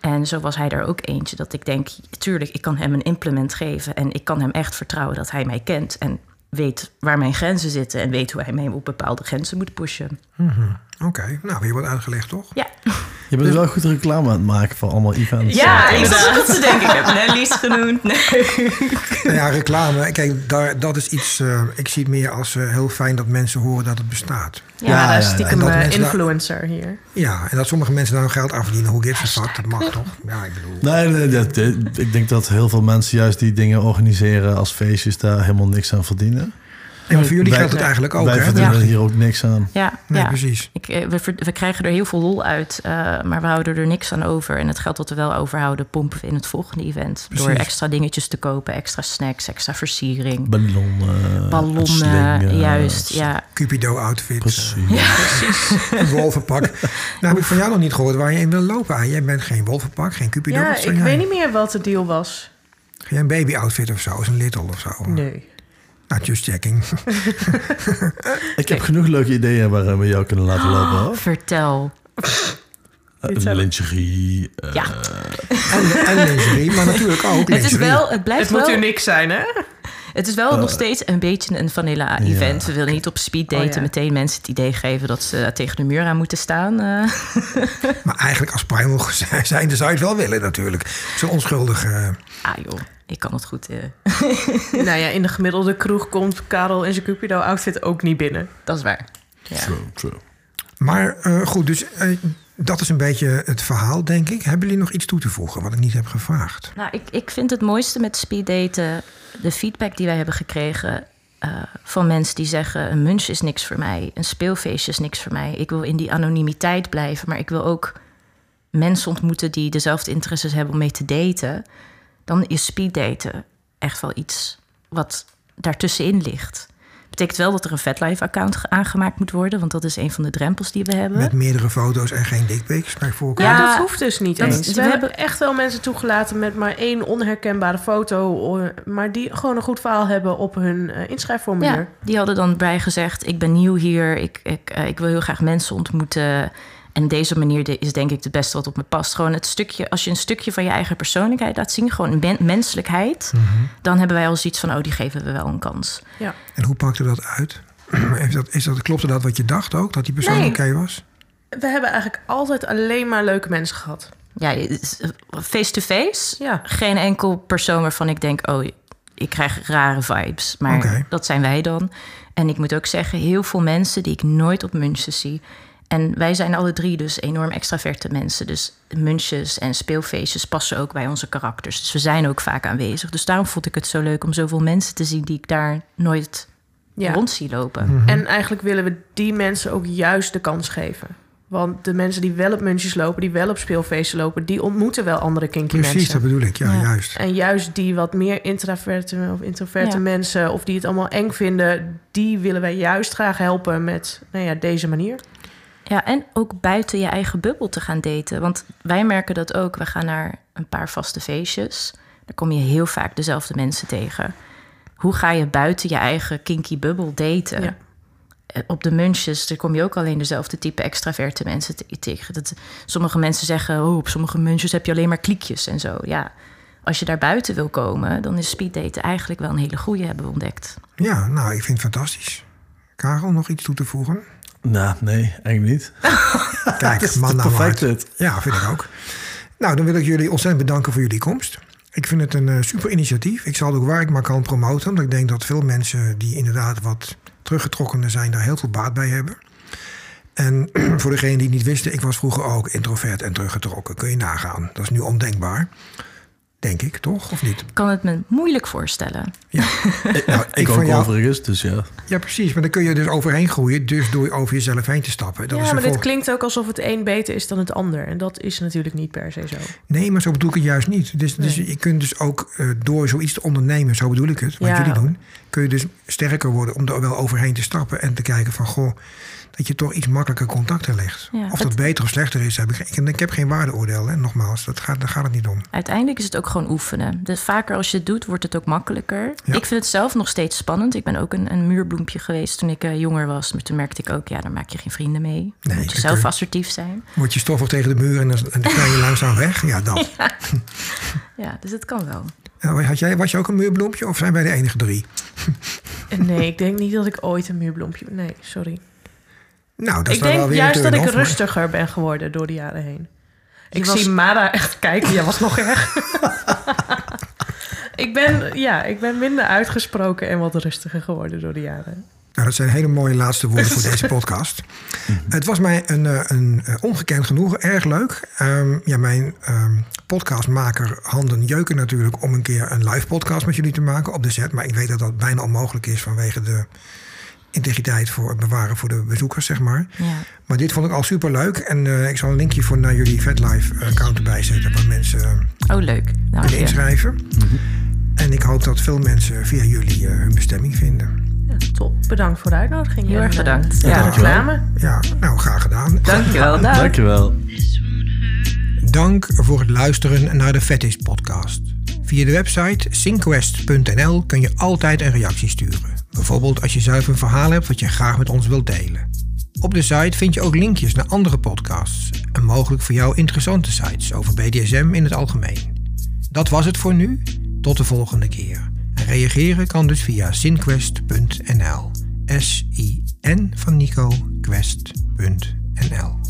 En zo was hij er ook eentje dat ik denk, tuurlijk, ik kan hem een implement geven en ik kan hem echt vertrouwen dat hij mij kent en weet waar mijn grenzen zitten en weet hoe hij mij op bepaalde grenzen moet pushen. Oké, nou weer wat uitgelegd, toch? Ja, Je bent wel goed reclame aan het maken voor allemaal events. ja ik zat ook te denken. Ik heb Nelly's genoemd. Nee. Nou ja, reclame. Kijk, daar, dat is iets. eh, ik zie het meer als eh, heel fijn dat mensen horen dat het bestaat. Ja, Ja, daar is stiekem dat eh, daar- influencer hier. Ja, en dat sommige mensen daar hun geld aan verdienen. Hoe gives a fuck, dat mag toch? Ja, ik bedoel. Nee, nee, dat- dat- ik denk dat heel veel mensen juist die dingen organiseren als feestjes daar helemaal niks aan verdienen. En voor jullie Wij- geldt het eigenlijk ook, Wij hè? verdienen Ja. hier ook niks aan. Ja, Nee, ja. precies. Ik, eh, we, krijgen er heel veel lol uit, eh, maar we houden er niks aan over. En het geld dat we wel overhouden, pompen we in het volgende event. Door Precies. extra dingetjes te kopen, extra snacks, extra versiering. Ballonnen, Ballonnen, slingen, juist, ja. Cupido-outfit. Precies. eh, (laughs) Een wolvenpak. (laughs) nou heb ik van jou nog niet gehoord waar je in wil lopen. Ah, jij bent geen wolvenpak, geen Cupido. Ja, ik jij? weet niet meer wat de deal was. Ga jij een baby-outfit of zo? Is een little of zo? Nee. Nou, just checking. (laughs) Ik heb genoeg leuke ideeën waar we jou kunnen laten lopen. Hoor. Vertel. Uh, zelf. lingerie. eh, Ja. en, en lingerie, maar natuurlijk ook Het is lingerie. wel, het blijft Het moet wel, u niks zijn, hè? het is wel nog steeds een beetje een vanilla event. We willen niet op speed daten Oh, ja. meteen mensen het idee geven dat ze tegen de muur aan moeten staan. eh. Maar eigenlijk als primal (laughs) zijn, zou je het wel willen natuurlijk. Zo'n onschuldig... eh, ah joh, ik kan het goed. eh. (laughs) nou ja, in de gemiddelde kroeg komt Karel in zijn Cupido-outfit ook niet binnen. dat is waar. Ja. True, true. Maar eh, goed, dus eh, dat is een beetje het verhaal, denk ik. Hebben jullie nog iets toe te voegen wat ik niet heb gevraagd? Nou, ik, ik vind het mooiste met speeddaten de feedback die wij hebben gekregen eh, van mensen die zeggen: een munch is niks voor mij, een speelfeestje is niks voor mij. Ik wil in die anonimiteit blijven, maar ik wil ook mensen ontmoeten die dezelfde interesses hebben om mee te daten. Dan is speeddaten echt wel iets wat daartussenin ligt. Betekent wel dat er een VetLife-account ge- aangemaakt moet worden, want dat is een van de drempels die we hebben. Met meerdere foto's en geen dickpics bij voorkeur. Ja, dat hoeft dus niet dat- eens. we We hebben- echt wel mensen toegelaten met maar één onherkenbare foto... maar die gewoon een goed verhaal hebben op hun eh, inschrijfformulier. Ja, die hadden dan bij gezegd: Ik ben nieuw hier, ik, ik, eh, ik wil heel graag mensen ontmoeten. En deze manier is denk ik het beste wat op me past. Gewoon het stukje, als je een stukje van je eigen persoonlijkheid laat zien, gewoon een men- menselijkheid, dan hebben wij al zoiets van: Oh, die geven we wel een kans. Ja. En hoe pakte dat uit? (clears throat) Is dat, is dat, klopte dat wat je dacht ook? Dat die persoon Nee. oké was? We hebben eigenlijk altijd alleen maar leuke mensen gehad. Ja, face-to-face, Ja. geen enkel persoon waarvan ik denk: Oh, ik krijg rare vibes. Maar Oké. dat zijn wij dan. En ik moet ook zeggen, heel veel mensen die ik nooit op munches zie. En wij zijn alle drie dus enorm extraverte mensen. Dus munches en speelfeestjes passen ook bij onze karakters. Dus we zijn ook vaak aanwezig. Dus daarom vond ik het zo leuk om zoveel mensen te zien die ik daar nooit Ja. rond zie lopen. Mhm. En eigenlijk willen we die mensen ook juist de kans geven. Want de mensen die wel op muntjes lopen, die wel op speelfeesten lopen, die ontmoeten wel andere kinky Precies, mensen. dat bedoel ik. Ja, Ja. juist. En juist die wat meer introverte of introverte Ja. mensen, of die het allemaal eng vinden, die willen wij juist graag helpen met nou ja, deze manier. Ja, en ook buiten je eigen bubbel te gaan daten. Want wij merken dat ook. We gaan naar een paar vaste feestjes. Daar kom je heel vaak dezelfde mensen tegen. Hoe ga je buiten je eigen kinky bubbel daten? Ja. Eh, Op de munches, daar kom je ook alleen dezelfde type extraverte mensen te- tegen. Dat, sommige mensen zeggen, oh, op sommige munches heb je alleen maar kliekjes en zo. Ja, als je daar buiten wil komen, dan is speeddaten eigenlijk wel een hele goede, hebben we ontdekt. Ja, nou, ik vind het fantastisch. Karel, nog iets toe te voegen? Nou, nee, eigenlijk niet. (laughs) Kijk, man nou perfect. Ja, vind ik ook. Nou, dan wil ik jullie ontzettend bedanken voor jullie komst. Ik vind het een eh, super initiatief. Ik zal het ook waar ik maar kan promoten. Want ik denk dat veel mensen die inderdaad wat teruggetrokkener zijn... daar heel veel baat bij hebben. En (clears throat) voor degenen die het niet wisten... ik was vroeger ook introvert en teruggetrokken. Kun je nagaan. Dat is nu ondenkbaar. Denk ik, toch? Of niet? Ik kan het me moeilijk voorstellen. Ja, nou, (laughs) Ik, ook jou- overigens, dus ja. ja, precies. Maar dan kun je dus overheen groeien. Dus door over jezelf heen te stappen. Dat ja, is maar dit klinkt ook alsof het een beter is dan het ander. En dat is natuurlijk niet per se zo. Nee, maar zo bedoel ik het juist niet. Dus, dus je kunt dus ook eh, door zoiets te ondernemen, zo bedoel ik het, wat Ja. jullie doen, kun je dus sterker worden om er wel overheen te stappen en te kijken van goh, dat je toch iets makkelijker contacten legt. Ja, of dat het- beter of slechter is, heb ik, geen- ik, ik heb geen waardeoordeel. Hè? Nogmaals, dat gaat, daar gaat het niet om. Uiteindelijk is het ook gewoon oefenen. Dus vaker als je het doet, wordt het ook makkelijker. Ja. Ik vind het zelf nog steeds spannend. Ik ben ook een, een muurbloempje geweest toen ik eh, jonger was. Maar toen merkte ik ook, ja, daar maak je geen vrienden mee. Dan moet je zelf kun- assertief zijn. Word je stoffig tegen de muur en dan, en dan knij je (laughs) langzaam weg? Ja, dat. Ja, dus het kan wel. Had jij, was je ook een muurbloempje of zijn wij de enige drie? Nee, ik denk niet dat ik ooit een muurbloempje... Nee, sorry. Nou, dat is ik dan wel denk weer juist dat ik maar- rustiger ben geworden door de jaren heen. Ik was- zie Mara echt kijken. Jij was nog erg. (laughs) ik, ben, ja, ik ben minder uitgesproken en wat rustiger geworden door de jaren. Nou, dat zijn hele mooie laatste woorden voor deze podcast. (laughs) Het was mij een, eh, een eh, ongekend genoegen, erg leuk. Ehm, ja, mijn ehm, podcastmaker handen jeuken natuurlijk om een keer een live podcast met jullie te maken op de set. Maar ik weet dat dat bijna onmogelijk is vanwege de integriteit voor het bewaren voor de bezoekers, zeg maar. Ja. Maar dit vond ik al super leuk. En eh, ik zal een linkje voor naar jullie VetLife account erbij zetten waar mensen eh, Oh, leuk. Nou, kunnen ja. inschrijven. En ik hoop dat veel mensen via jullie eh, hun bestemming vinden. Ja, top. Bedankt voor de uitnodiging. Heel erg bedankt. de Ja. reclame. Ja, nou, graag gedaan. Dankjewel. (laughs) Dag. Dankjewel. Dank voor het luisteren naar de Fetish podcast. Via de website synquest.nl kun je altijd een reactie sturen. Bijvoorbeeld als je zelf een verhaal hebt wat je graag met ons wilt delen. Op de site vind je ook linkjes naar andere podcasts en mogelijk voor jou interessante sites over BDSM in het algemeen. Dat was het voor nu. Tot de volgende keer. En reageren kan dus via synquest.nl. S-I-N van Nico, quest.nl.